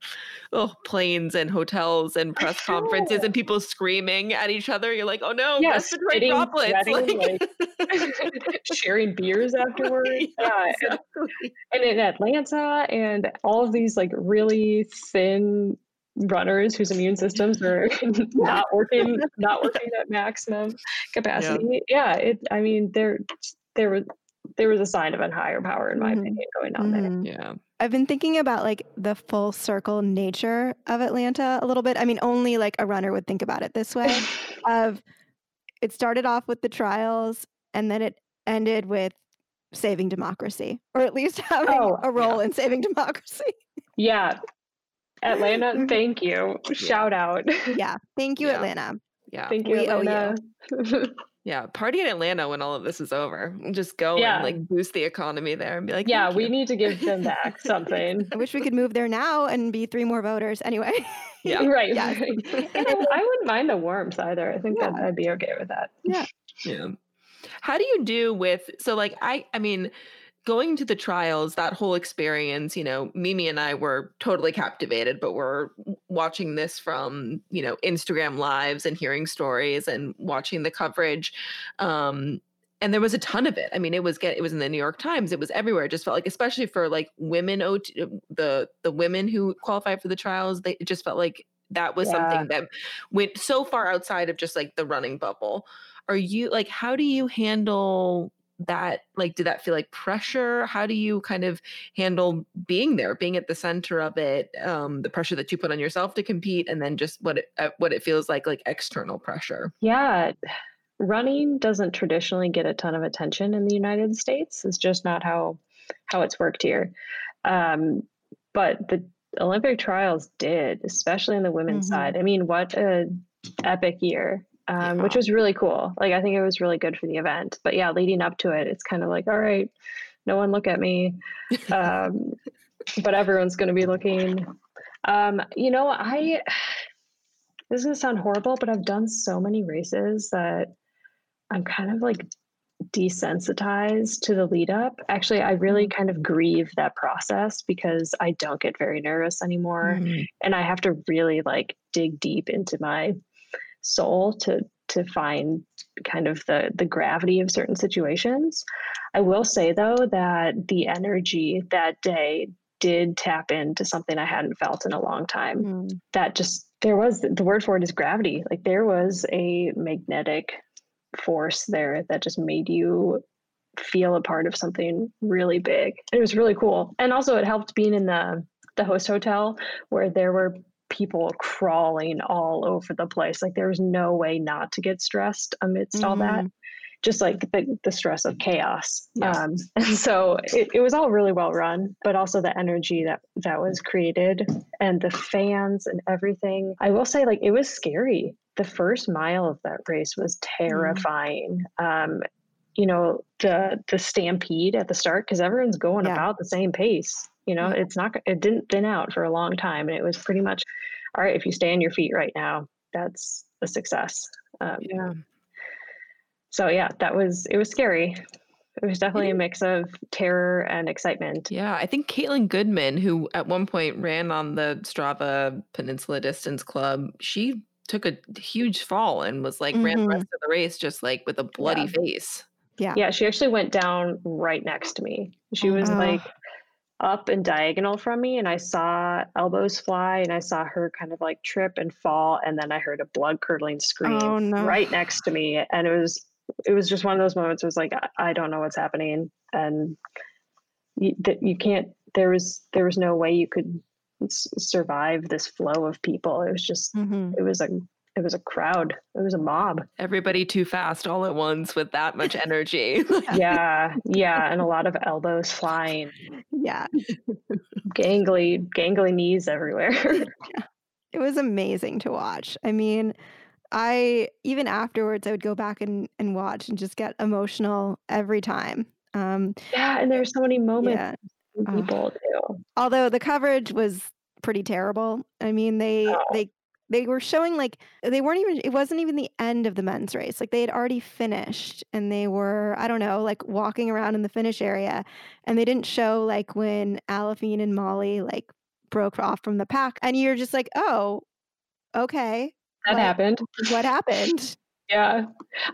Speaker 2: oh planes and hotels and press conferences and people screaming at each other. You're like oh no yes, respiratory droplets
Speaker 3: sweating, like, sharing beers afterwards. Yeah, exactly. and in atlanta and all of these like really thin runners whose immune systems are not working not working at maximum capacity. Yeah, yeah it i mean there there was there was a sign of a higher power in my mm-hmm. opinion going on
Speaker 2: mm-hmm. there yeah
Speaker 1: I've been thinking about like the full circle nature of Atlanta a little bit. I mean, only like a runner would think about it this way of it started off with the trials and then it ended with saving democracy or at least having oh, a role yeah. in saving democracy.
Speaker 3: Yeah. Atlanta, thank you. Shout out.
Speaker 1: Yeah. Thank you, yeah. Atlanta.
Speaker 2: Yeah.
Speaker 3: Thank you, we Atlanta.
Speaker 2: You. Yeah, party in Atlanta when all of this is over. Just go yeah. and like boost the economy there and be like,
Speaker 3: yeah, we need to give them back something.
Speaker 1: I wish we could move there now and be three more voters. Anyway.
Speaker 3: Yeah. right. Yeah. I wouldn't mind the warmth either. I think yeah. that I'd be okay with that.
Speaker 1: Yeah.
Speaker 2: Yeah. How do you do with so like I I mean going to the trials, that whole experience, you know, Mimi and I were totally captivated, but we're watching this from, you know, Instagram lives and hearing stories and watching the coverage. Um, and there was a ton of it. I mean, it was get it was in the New York Times. It was everywhere. It just felt like, especially for like women, OT, the the women who qualified for the trials, they it just felt like that was yeah. something that went so far outside of just like the running bubble. Are you like, how do you handle that like did that feel like pressure? How do you kind of handle being there being at the center of it um the pressure that you put on yourself to compete and then just what it uh, what it feels like like external pressure?
Speaker 3: Yeah running doesn't traditionally get a ton of attention in the united states it's just not how how it's worked here. Um but the olympic trials did especially in the women's mm-hmm. side. I mean what a epic year um, yeah. which was really cool. Like I think it was really good for the event. But yeah, leading up to it, it's kind of like, all right, no one look at me, um, but everyone's going to be looking. Um, you know, I this is gonna sound horrible, but I've done so many races that I'm kind of like desensitized to the lead up. Actually, I really mm-hmm. kind of grieve that process because I don't get very nervous anymore. Mm-hmm. And I have to really like dig deep into my soul to to find kind of the the gravity of certain situations. I will say though that the energy that day did tap into something I hadn't felt in a long time. Mm. That just there was the word for it is gravity. Like there was a magnetic force there that just made you feel a part of something really big. It was really cool. And also it helped being in the the host hotel where there were people crawling all over the place. Like there was no way not to get stressed amidst mm-hmm. all that. Mm-hmm. Just like the, the stress of chaos. Um, and so it, it was all really well run, but also the energy that that was created and the fans and everything. I will say, like, it was scary. The first mile of that race was mm-hmm. terrifying. Mm-hmm. Um, you know the the stampede at the start because everyone's going yeah. about the same pace you know, it's not, it didn't thin out for a long time. And it was pretty much, all right, if you stay on your feet right now, that's a success. Um, yeah. So yeah, that was, it was scary. It was definitely a mix of terror and excitement.
Speaker 2: Yeah, I think Kaitlin Goodman, who at one point ran on the Strava Peninsula Distance Club, she took a huge fall and was like mm-hmm. ran the rest of the race just like with a bloody yeah. face.
Speaker 3: Yeah. Yeah, she actually went down right next to me. She was oh. like up and diagonal from me and I saw elbows fly and I saw her kind of like trip and fall and then I heard a blood curdling scream oh, no. right next to me and it was it was just one of those moments it was like I, I don't know what's happening and you, that you can't there was there was no way you could s- survive this flow of people it was just mm-hmm. it was a it was a crowd. It was a mob.
Speaker 2: Everybody too fast all at once with that much energy.
Speaker 3: yeah, yeah, and a lot of elbows flying.
Speaker 1: Yeah,
Speaker 3: gangly, gangly knees everywhere.
Speaker 1: yeah. It was amazing to watch. I mean, I even afterwards I would go back and, and watch and just get emotional every time. Um,
Speaker 3: yeah, and there's so many moments yeah. people uh, too.
Speaker 1: Although the coverage was pretty terrible. I mean, they oh. they they were showing like they weren't even it wasn't even the end of the men's race like they had already finished and they were i don't know like walking around in the finish area and they didn't show like when Aliphine and molly like broke off from the pack and you're just like oh okay
Speaker 3: that
Speaker 1: what,
Speaker 3: happened
Speaker 1: what happened
Speaker 3: yeah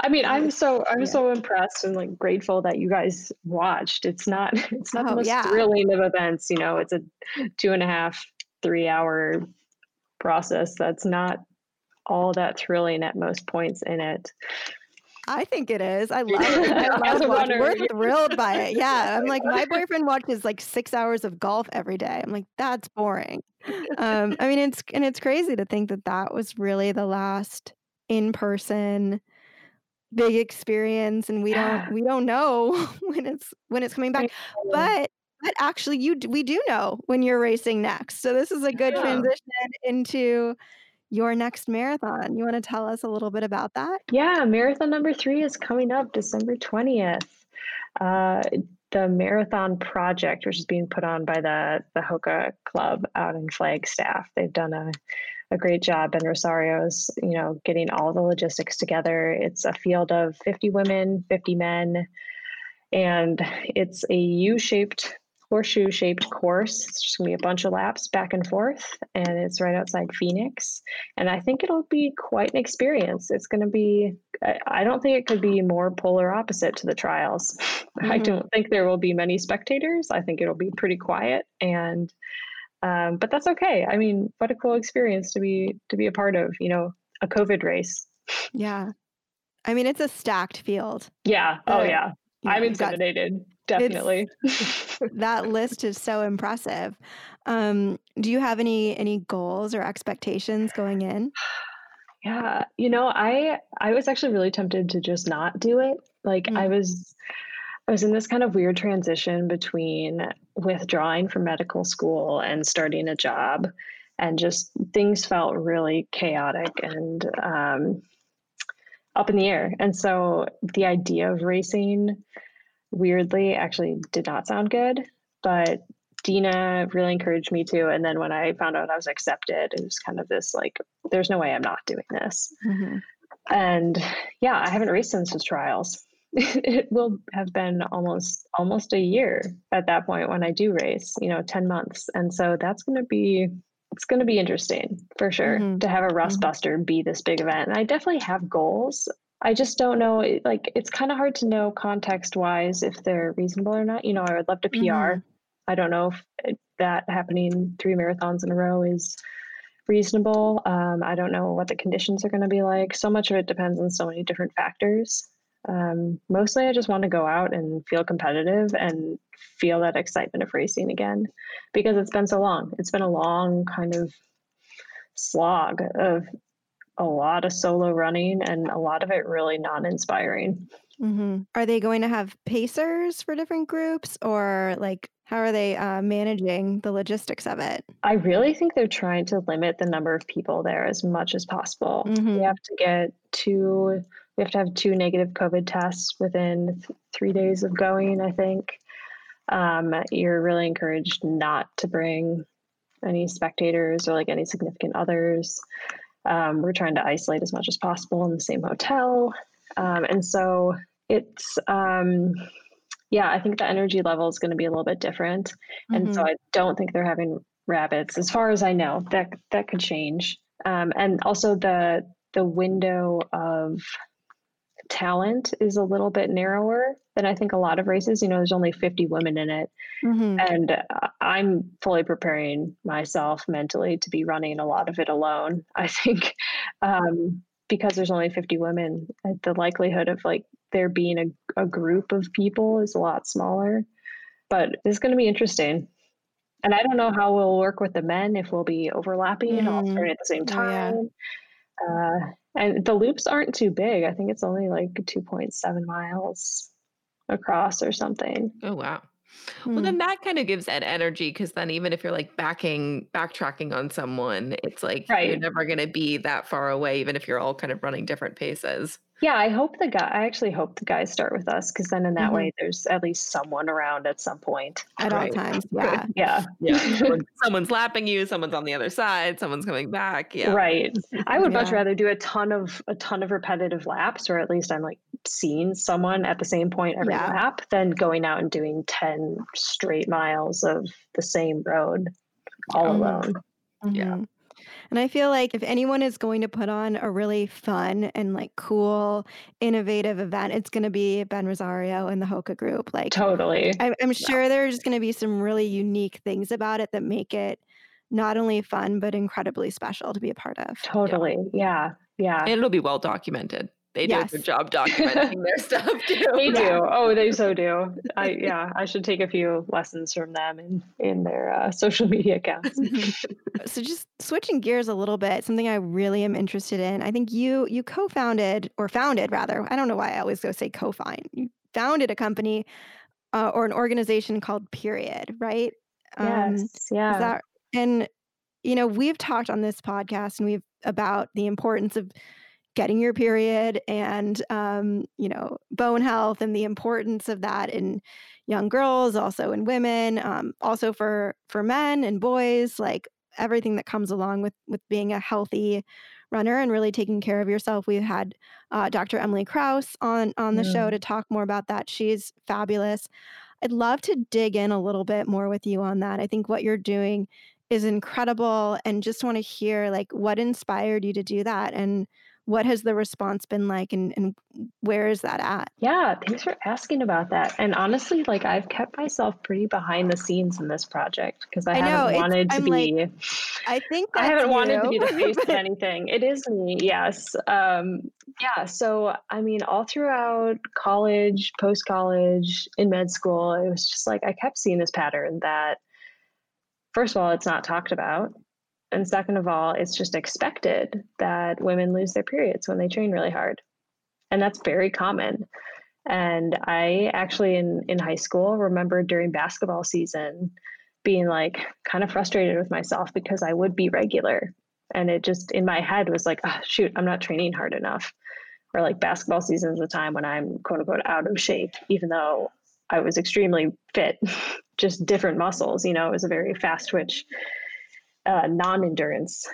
Speaker 3: i mean i'm so i'm yeah. so impressed and like grateful that you guys watched it's not it's not oh, the most yeah. thrilling of events you know it's a two and a half three hour process that's not all that thrilling at most points in it
Speaker 1: I think it is. I love it. I love watching. We're thrilled by it. Yeah. I'm like, my boyfriend watches like six hours of golf every day. I'm like, that's boring. Um, I mean, it's and it's crazy to think that that was really the last in person big experience, and we don't we don't know when it's when it's coming back. But but actually, you we do know when you're racing next. So this is a good yeah. transition into your next marathon. You want to tell us a little bit about that?
Speaker 3: Yeah, marathon number three is coming up December 20th. Uh, the marathon project, which is being put on by the the Hoka Club out in Flagstaff, they've done a a great job. Ben Rosario's, you know, getting all the logistics together. It's a field of 50 women, 50 men, and it's a U-shaped horseshoe shaped course. It's just gonna be a bunch of laps back and forth, and it's right outside Phoenix. And I think it'll be quite an experience. It's gonna be, I don't think it could be more polar opposite to the trials. Mm-hmm. I don't think there will be many spectators. I think it'll be pretty quiet and um, but that's okay. I mean, what a cool experience to be to be a part of, you know, a COVID race.
Speaker 1: Yeah. I mean, it's a stacked field.
Speaker 3: Yeah. Oh, yeah. I'm intimidated. Definitely.
Speaker 1: that list is so impressive. Um, do you have any any goals or expectations going in?
Speaker 3: Yeah, you know, I I was actually really tempted to just not do it. Like mm. I was I was in this kind of weird transition between withdrawing from medical school and starting a job and just things felt really chaotic and um, up in the air. And so the idea of racing weirdly actually did not sound good, but Dena really encouraged me to. And then when I found out I was accepted, it was kind of this like, there's no way I'm not doing this. Mm-hmm. And yeah, I haven't raced since the trials. it will have been almost almost a year at that point when I do race, you know, 10 months. And so that's going to be it's going to be interesting for sure mm-hmm. to have a rust mm-hmm. buster be this big event. And I definitely have goals. I just don't know. Like, it's kind of hard to know context wise if they're reasonable or not. You know, I would love to PR. Mm-hmm. I don't know if that happening three marathons in a row is reasonable. Um, I don't know what the conditions are going to be like. So much of it depends on so many different factors. Um, mostly, I just want to go out and feel competitive and feel that excitement of racing again because it's been so long. It's been a long kind of slog of a lot of solo running and a lot of it really non inspiring.
Speaker 1: Mm-hmm. Are they going to have pacers for different groups or like how are they uh, managing the logistics of it?
Speaker 3: I really think they're trying to limit the number of people there as much as possible. Mm-hmm. We have to get two, we have to have two negative COVID tests within th- three days of going, I think. Um, you're really encouraged not to bring any spectators or like any significant others. Um, we're trying to isolate as much as possible in the same hotel. Um, and so it's, um, yeah, I think the energy level is going to be a little bit different. Mm-hmm. And so mm-hmm. I don't think they're having rabbits, as far as I know. That that could change. Um, and also the the window of talent is a little bit narrower than I think a lot of races. You know, there's only 50 women in it. Mm-hmm. And uh, I'm fully preparing myself mentally to be running a lot of it alone. I think um, because there's only 50 women, uh, the likelihood of like there being a, a group of people is a lot smaller. But it's going to be interesting. And I don't know how we'll work with the men if we'll be overlapping mm-hmm. and all starting at the same time. Oh, yeah. Uh, and the loops aren't too big. I think it's only like 2.7 miles across or something.
Speaker 2: Oh, wow. Well, then hmm. that kind of gives Ed energy because then even if you're like backing, backtracking on someone, it's like right. you're never going to be that far away, even if you're all kind of running different paces.
Speaker 3: Yeah, I hope the guy. I actually hope the guys start with us because then in that mm-hmm. way, there's at least someone around at some point
Speaker 1: at right. all times.
Speaker 3: Yeah, yeah,
Speaker 2: yeah. someone's lapping you, someone's on the other side, someone's coming back. Yeah,
Speaker 3: right. I would yeah. much rather do a ton of a ton of repetitive laps, or at least I'm like seeing someone at the same point every yeah. lap, than going out and doing ten straight miles of the same road all mm-hmm. alone.
Speaker 2: Mm-hmm. Yeah.
Speaker 1: And I feel like if anyone is going to put on a really fun and like cool, innovative event, it's going to be Ben Rosario and the Hoka group. Like,
Speaker 3: totally.
Speaker 1: I, am sure yeah. there's going to be some really unique things about it that make it not only fun, but incredibly special to be a part of.
Speaker 3: Totally. Yeah. Yeah.
Speaker 2: And it'll be well documented they do yes. a good job documenting their stuff too.
Speaker 3: They do. Oh, they so do. I yeah, I should take a few lessons from them in in their uh, social media accounts.
Speaker 1: so just switching gears a little bit, something I really am interested in. I think you you co-founded or founded rather. I don't know why I always go say co-found. You founded a company uh, or an organization called Period, right?
Speaker 3: Um, yes. Yeah. That,
Speaker 1: and you know, we've talked on this podcast and we've about the importance of getting your period and um, you know bone health and the importance of that in young girls also in women um, also for for men and boys like everything that comes along with with being a healthy runner and really taking care of yourself. We've had uh, dr emily kraus on on the mm. show to talk more about that. She's fabulous. I'd love to dig in a little bit more with you on that. I think what you're doing is incredible and just want to hear like what inspired you to do that and what has the response been like and, and where is that at
Speaker 3: yeah thanks for asking about that and honestly like i've kept myself pretty behind the scenes in this project because I, I, haven't know, wanted to I'm be like,
Speaker 1: i think
Speaker 3: i haven't you. wanted to be the face of anything it is me yes um, yeah so i mean all throughout college post college in med school it was just like i kept seeing this pattern that first of all it's not talked about and second of all, it's just expected that women lose their periods when they train really hard. And that's very common. And I actually, in, in high school, remember during basketball season being like kind of frustrated with myself because I would be regular. And it just in my head was like, oh, shoot, I'm not training hard enough. Or like basketball season is a time when I'm quote unquote out of shape, even though I was extremely fit, just different muscles. You know, it was a very fast twitch uh, non-endurance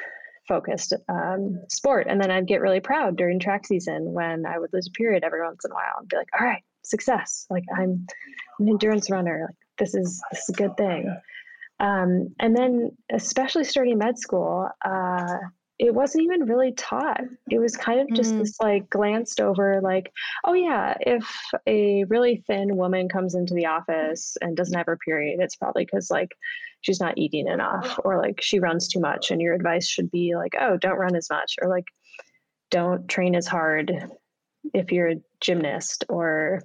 Speaker 3: focused um, sport. And then I'd get really proud during track season when I would lose a period every once in a while and be like, all right, success. Like I'm an endurance runner. Like this is this is a good thing. Um, and then especially starting med school, uh, it wasn't even really taught. It was kind of just mm. this like glanced over, like, oh yeah, if a really thin woman comes into the office and doesn't have her period, it's probably because like she's not eating enough or like she runs too much. And your advice should be like, oh, don't run as much or like don't train as hard if you're a gymnast or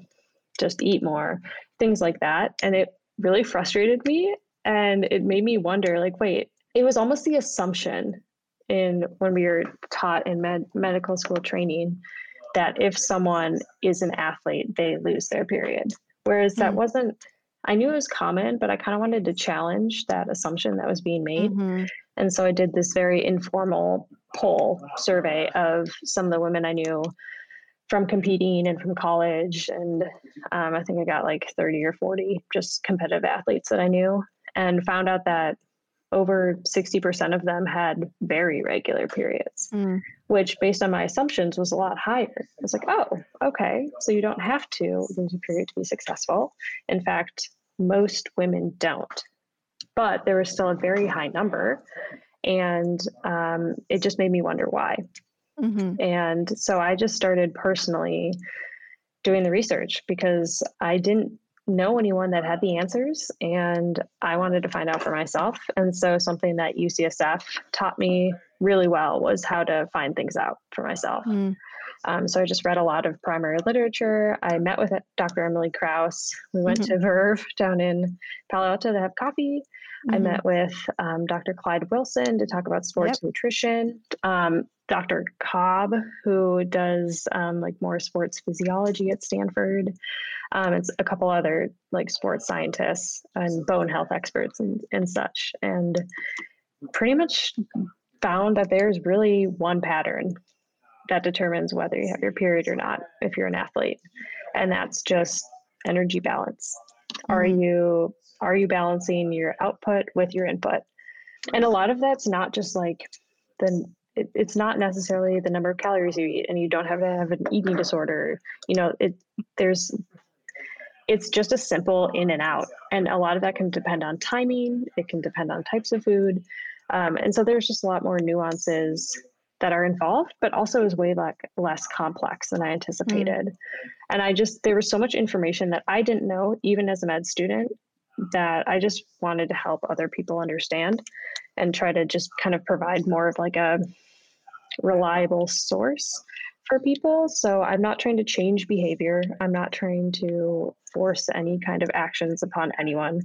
Speaker 3: just eat more, things like that. And it really frustrated me. And it made me wonder, like, wait, it was almost the assumption in when we were taught in med- medical school training that if someone is an athlete, they lose their period. Whereas that mm-hmm. wasn't, I knew it was common, but I kind of wanted to challenge that assumption that was being made. Mm-hmm. And so I did this very informal poll survey of some of the women I knew from competing and from college. And um, I think I got like 30 or 40 just competitive athletes that I knew and found out that over 60% of them had very regular periods, mm. which, based on my assumptions, was a lot higher. I was like, oh, okay. So you don't have to lose a period to be successful. In fact, most women don't. But there was still a very high number. And um, it just made me wonder why. Mm-hmm. And so I just started personally doing the research because I didn't know anyone that had the answers and I wanted to find out for myself. And so something that UCSF taught me really well was how to find things out for myself. Mm. Um, so I just read a lot of primary literature. I met with Dr. Emily Kraus. We went mm-hmm. to Verve down in Palo Alto to have coffee. Mm-hmm. I met with um, Dr. Clyde Wilson to talk about sports yep. nutrition. Um, Dr. Cobb, who does um, like more sports physiology at Stanford. Um, it's a couple other like sports scientists and bone health experts and, and such. And pretty much found that there's really one pattern that determines whether you have your period or not if you're an athlete. And that's just energy balance. Mm-hmm. Are you are you balancing your output with your input? And a lot of that's not just like the it, it's not necessarily the number of calories you eat and you don't have to have an eating disorder you know it there's it's just a simple in and out and a lot of that can depend on timing it can depend on types of food um, and so there's just a lot more nuances that are involved but also is way like less complex than i anticipated mm. and i just there was so much information that i didn't know even as a med student that I just wanted to help other people understand and try to just kind of provide more of like a reliable source for people. So I'm not trying to change behavior. I'm not trying to force any kind of actions upon anyone.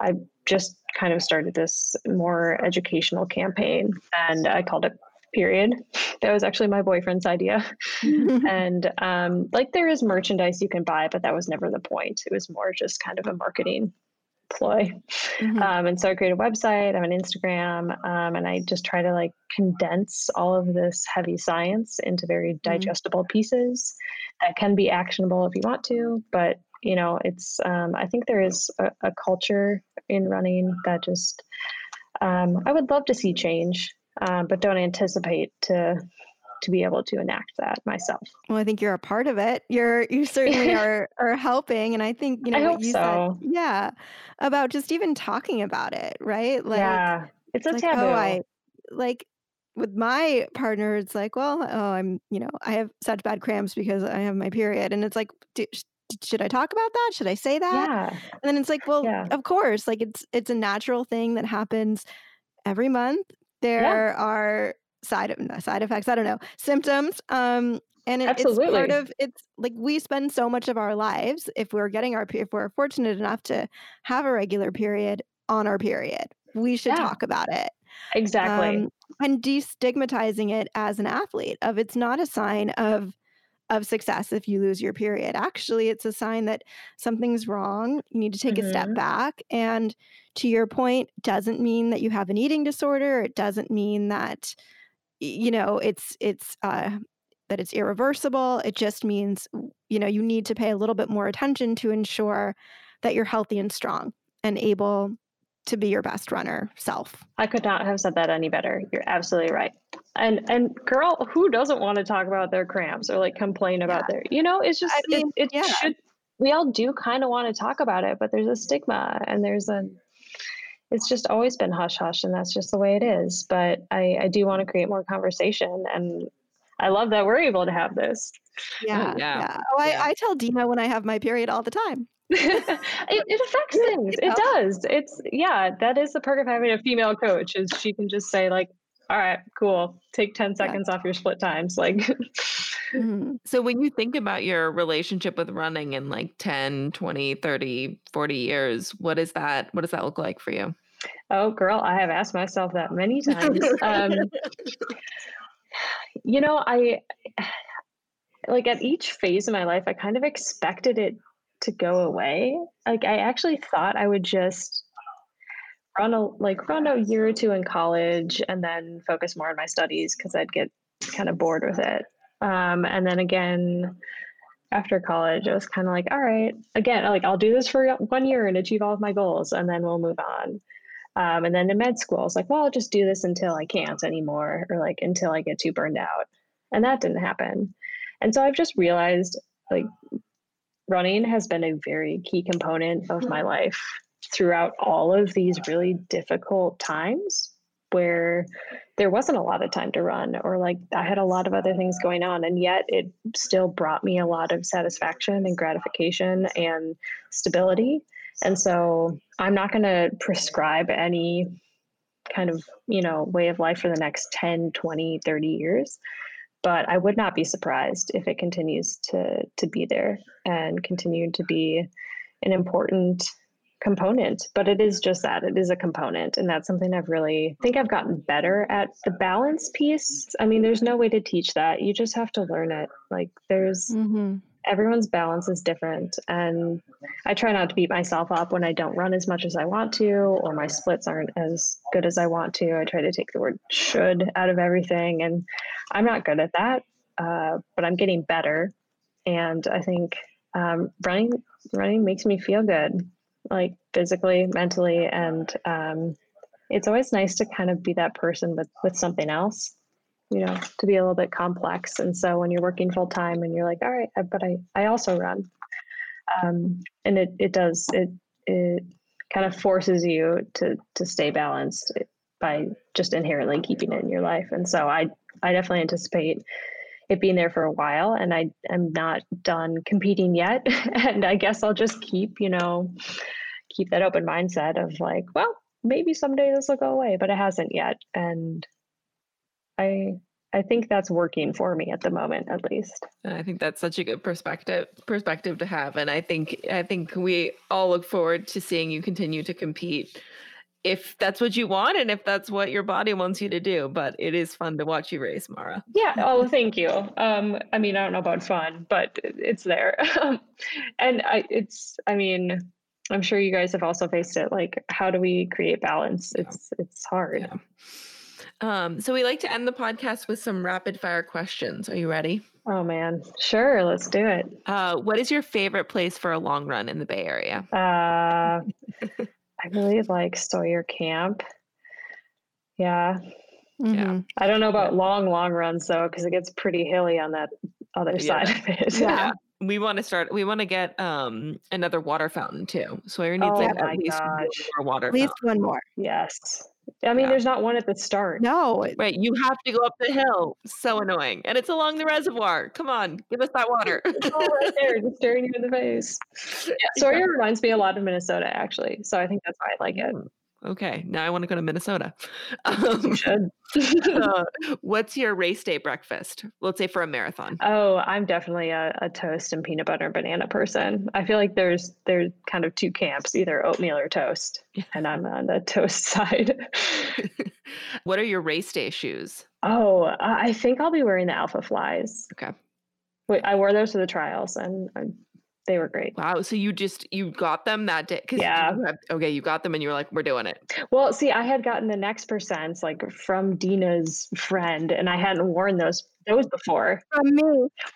Speaker 3: I just kind of started this more educational campaign and I called it period. That was actually my boyfriend's idea. and um, like there is merchandise you can buy, but that was never the point. It was more just kind of a marketing ploy. Mm-hmm. Um, and so I created a website, I have an Instagram, um, and I just try to like condense all of this heavy science into very mm-hmm. digestible mm-hmm. pieces that can be actionable if you want to. But, you know, it's, um, I think there is a, a, culture in running that just, um, I would love to see change, uh, but don't anticipate to to be able to enact that myself.
Speaker 1: Well, I think you're a part of it. You're you certainly are are helping, and I think you know
Speaker 3: I
Speaker 1: what you
Speaker 3: so.
Speaker 1: said. Yeah, about just even talking about it, right?
Speaker 3: Like, yeah, it's a
Speaker 1: like,
Speaker 3: taboo.
Speaker 1: Oh, I like with my partner. It's like, well, oh, I'm you know I have such bad cramps because I have my period, and it's like. Do, should I talk about that? Should I say that?
Speaker 3: Yeah.
Speaker 1: And then it's like, well, yeah. of course, like it's it's a natural thing that happens every month. There yeah. are side side effects. I don't know symptoms. Um, and it, it's part of it's like we spend so much of our lives if we're getting our period, if we're fortunate enough to have a regular period on our period, we should yeah. talk about it
Speaker 3: exactly um,
Speaker 1: and destigmatizing it as an athlete of it's not a sign of of success if you lose your period. Actually, it's a sign that something's wrong. You need to take mm-hmm. a step mm-hmm. back. And to your point, doesn't mean that you have an eating disorder. It doesn't mean that you know it's it's uh that it's irreversible it just means you know you need to pay a little bit more attention to ensure that you're healthy and strong and able to be your best runner self
Speaker 3: i could not have said that any better you're absolutely right and and girl who doesn't want to talk about their cramps or like complain about yeah. their you know it's just I mean, it, it yeah. should we all do kind of want to talk about it but there's a stigma and there's a it's just always been hush hush and that's just the way it is but i i do want to create more conversation and i love that we're able to have this
Speaker 1: yeah yeah, yeah. oh I, yeah. I tell dena when i have my period all the time
Speaker 3: it, it affects things. it does. it's yeah that is the perk of having a female coach is she can just say like all right cool take 10 seconds yeah. off your split times like
Speaker 2: mm-hmm. so when you think about your relationship with running in like 10 20 30 40 years what is that what does that look like for you?
Speaker 3: Oh girl i have asked myself that many times. Um, you know i like at each phase of my life i kind of expected it to go away like i actually thought i would just run a like run a year or two in college and then focus more on my studies because I'd get kind of bored with it. Um, and then again after college, I was kind of like, all right, again, like I'll do this for one year and achieve all of my goals, and then we'll move on. Um, and then in med school, I was like, well, I'll just do this until I can't anymore, or like until I get too burned out. And that didn't happen. And so I've just realized like running has been a very key component of my hmm. life throughout all of these really difficult times where there wasn't a lot of time to run or like I had a lot of other things going on and yet it still brought me a lot of satisfaction and gratification and stability. And so I'm not going to prescribe any kind of, you know, way of life for the next 10, 20, 30 years. But I would not be surprised if it continues to to be there and continue to be an important component. But it is just that it is a component, and that's something I've really I think I've gotten better at the balance piece. I mean, there's no way to teach that. You just have to learn it. Like there's mm-hmm everyone's balance is different and i try not to beat myself up when i don't run as much as i want to or my splits aren't as good as i want to. I try to take the word should out of everything and i'm not good at that uh, but i'm getting better. And i think um, running running makes me feel good like physically mentally and um, it's always nice to kind of be that person with with something else you know to be a little bit complex. And so when you're working full time and you're like all right but i i also run um, and it it does it it kind of forces you to to stay balanced by just inherently keeping it in your life. And so i i definitely anticipate it being there for a while and i am not done competing yet. And i guess i'll just keep you know keep that open mindset of like well maybe someday this will go away but it hasn't yet. And I I think that's working for me at the moment at least.
Speaker 2: I think that's such a good perspective perspective to have and I think I think we all look forward to seeing you continue to compete if that's what you want and if that's what your body wants you to do but it is fun to watch you race mara
Speaker 3: yeah oh thank you um i mean i don't know about fun but it's there and i it's i mean i'm sure you guys have also faced it like how do we create balance it's yeah. it's hard yeah.
Speaker 2: Um, so we like to end the podcast with some rapid fire questions. Are you ready?
Speaker 3: Oh man, sure. Let's do it.
Speaker 2: Uh, what is your favorite place for a long run in the Bay Area?
Speaker 3: Uh, I really like Sawyer Camp. Yeah. Mm-hmm. Yeah. I don't know about long, long runs though, because it gets pretty hilly on that other yeah. side of it.
Speaker 2: Yeah. we want to start. We want to get um another water fountain too. Sawyer needs oh like at least
Speaker 1: one more water. At least one more.
Speaker 3: Yes. I mean, yeah. there's not one at the start.
Speaker 1: No.
Speaker 2: Right. You have to go up the hill. So annoying. And it's along the reservoir. Come on, give us that water.
Speaker 3: it's all right there, just staring you in the face. Yeah, Sawyer reminds me a lot of Minnesota, actually. So I think that's why I like it. Mm.
Speaker 2: Okay, now I want to go to Minnesota. Um, uh, what's your race day breakfast? Let's say for a marathon.
Speaker 3: Oh, I'm definitely a, a, toast and peanut butter and banana person. I feel like there's there's kind of two camps, either oatmeal or toast, and I'm on the toast side.
Speaker 2: what are your race day shoes?
Speaker 3: Oh, I think I'll be wearing the Alpha Flies.
Speaker 2: Okay.
Speaker 3: Wait, I wore those to the trials, and I'm they were great.
Speaker 2: Wow. So you just you got them that day?
Speaker 3: Yeah.
Speaker 2: You have, okay, you got them, and you were like, "We're doing it."
Speaker 3: Well, see, I had gotten the next percents like from Dena's friend, and I hadn't worn those those before.
Speaker 1: From me.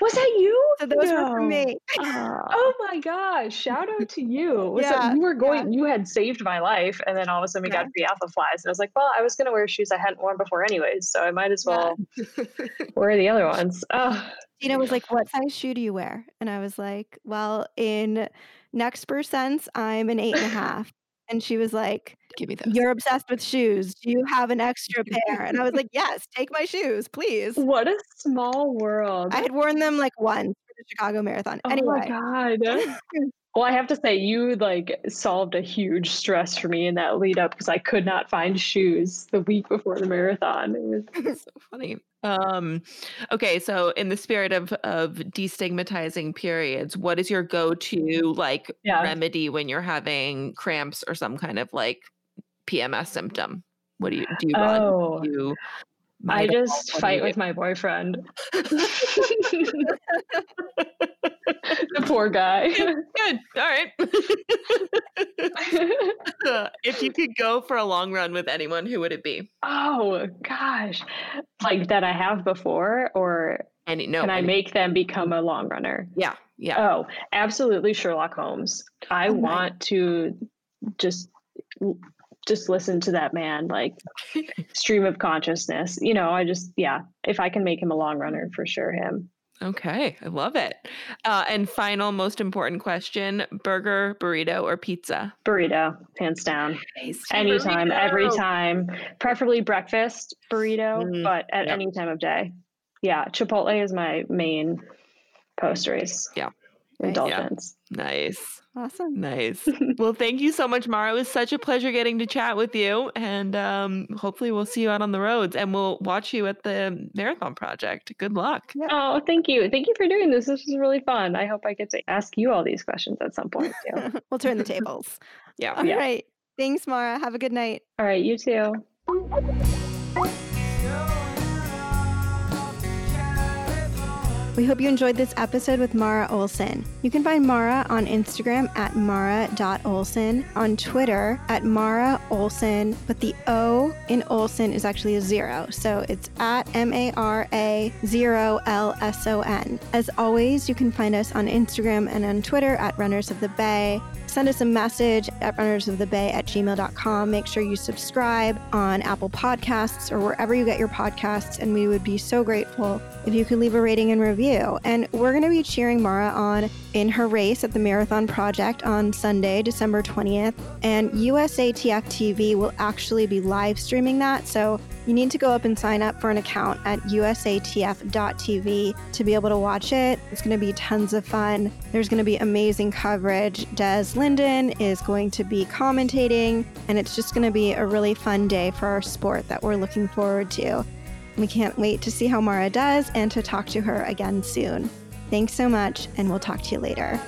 Speaker 3: Was that you?
Speaker 1: So those no. were from me.
Speaker 3: oh my gosh! Shout out to you. Was yeah, that, you were going. Yeah. You had saved my life, and then all of a sudden we yeah. got the alpha flies, and I was like, "Well, I was going to wear shoes I hadn't worn before, anyways, so I might as well wear the other ones." Oh.
Speaker 1: Dena was like, What size shoe do you wear? And I was like, Well, in next percents, I'm an eight and a half. And she was like,
Speaker 2: Give me those.
Speaker 1: You're obsessed with shoes. Do you have an extra pair? And I was like, Yes, take my shoes, please.
Speaker 3: What a small world.
Speaker 1: I had worn them like once for the Chicago Marathon.
Speaker 3: Oh
Speaker 1: anyway.
Speaker 3: my God. Well, I have to say, you like solved a huge stress for me in that lead up because I could not find shoes the week before the marathon.
Speaker 2: It was so funny. Um, okay, so in the spirit of of destigmatizing periods, what is your go to like yeah. remedy when you're having cramps or some kind of like PMS symptom? What do you do? You?
Speaker 3: Oh.
Speaker 2: Do you
Speaker 3: I just fight with my boyfriend. the poor guy.
Speaker 2: Good. All right. if you could go for a long run with anyone, who would it be?
Speaker 3: Oh gosh, like that I have before, or
Speaker 2: any no?
Speaker 3: Can
Speaker 2: any.
Speaker 3: I make them become a long runner?
Speaker 2: Yeah. Yeah.
Speaker 3: Oh, absolutely, Sherlock Holmes. I oh want to just just listen to that man like stream of consciousness you know i just yeah if i can make him a long runner for sure him
Speaker 2: okay i love it. Uh, and final most important question burger burrito or pizza?
Speaker 3: Burrito hands down. Anytime burrito. every time. Preferably breakfast burrito mm, but at yep. any time of day. Yeah chipotle is my main post race.
Speaker 2: Yeah
Speaker 3: indulgence.
Speaker 2: Yeah. Nice.
Speaker 1: Awesome.
Speaker 2: Nice. well, thank you so much, Mara. It was such a pleasure getting to chat with you. And um, hopefully, we'll see you out on the roads and we'll watch you at the Marathon Project. Good luck.
Speaker 3: Oh, thank you. Thank you for doing this. This was really fun. I hope I get to ask you all these questions at some point, too.
Speaker 1: we'll turn the tables.
Speaker 2: yeah.
Speaker 1: All
Speaker 2: yeah.
Speaker 1: right. Thanks, Mara. Have a good night.
Speaker 3: All right. You too.
Speaker 1: We hope you enjoyed this episode with Mara Olson. You can find Mara on Instagram at mara.olson, on Twitter at Mara Olson, but the O in Olson is actually a zero. So it's at M A R A zero L S O N. As always, you can find us on Instagram and on Twitter at Runners of the Bay send us a message at runnersofthebay at gmail.com. Make sure you subscribe on Apple Podcasts or wherever you get your podcasts, and we would be so grateful if you could leave a rating and review. And we're going to be cheering Mara on in her race at the Marathon Project on Sunday, December 20th. And USATF TV will actually be live streaming that. So you need to go up and sign up for an account at usatf.tv to be able to watch it. It's going to be tons of fun. There's going to be amazing coverage. Des Linden is going to be commentating, and it's just going to be a really fun day for our sport that we're looking forward to. We can't wait to see how Mara does and to talk to her again soon. Thanks so much, and we'll talk to you later.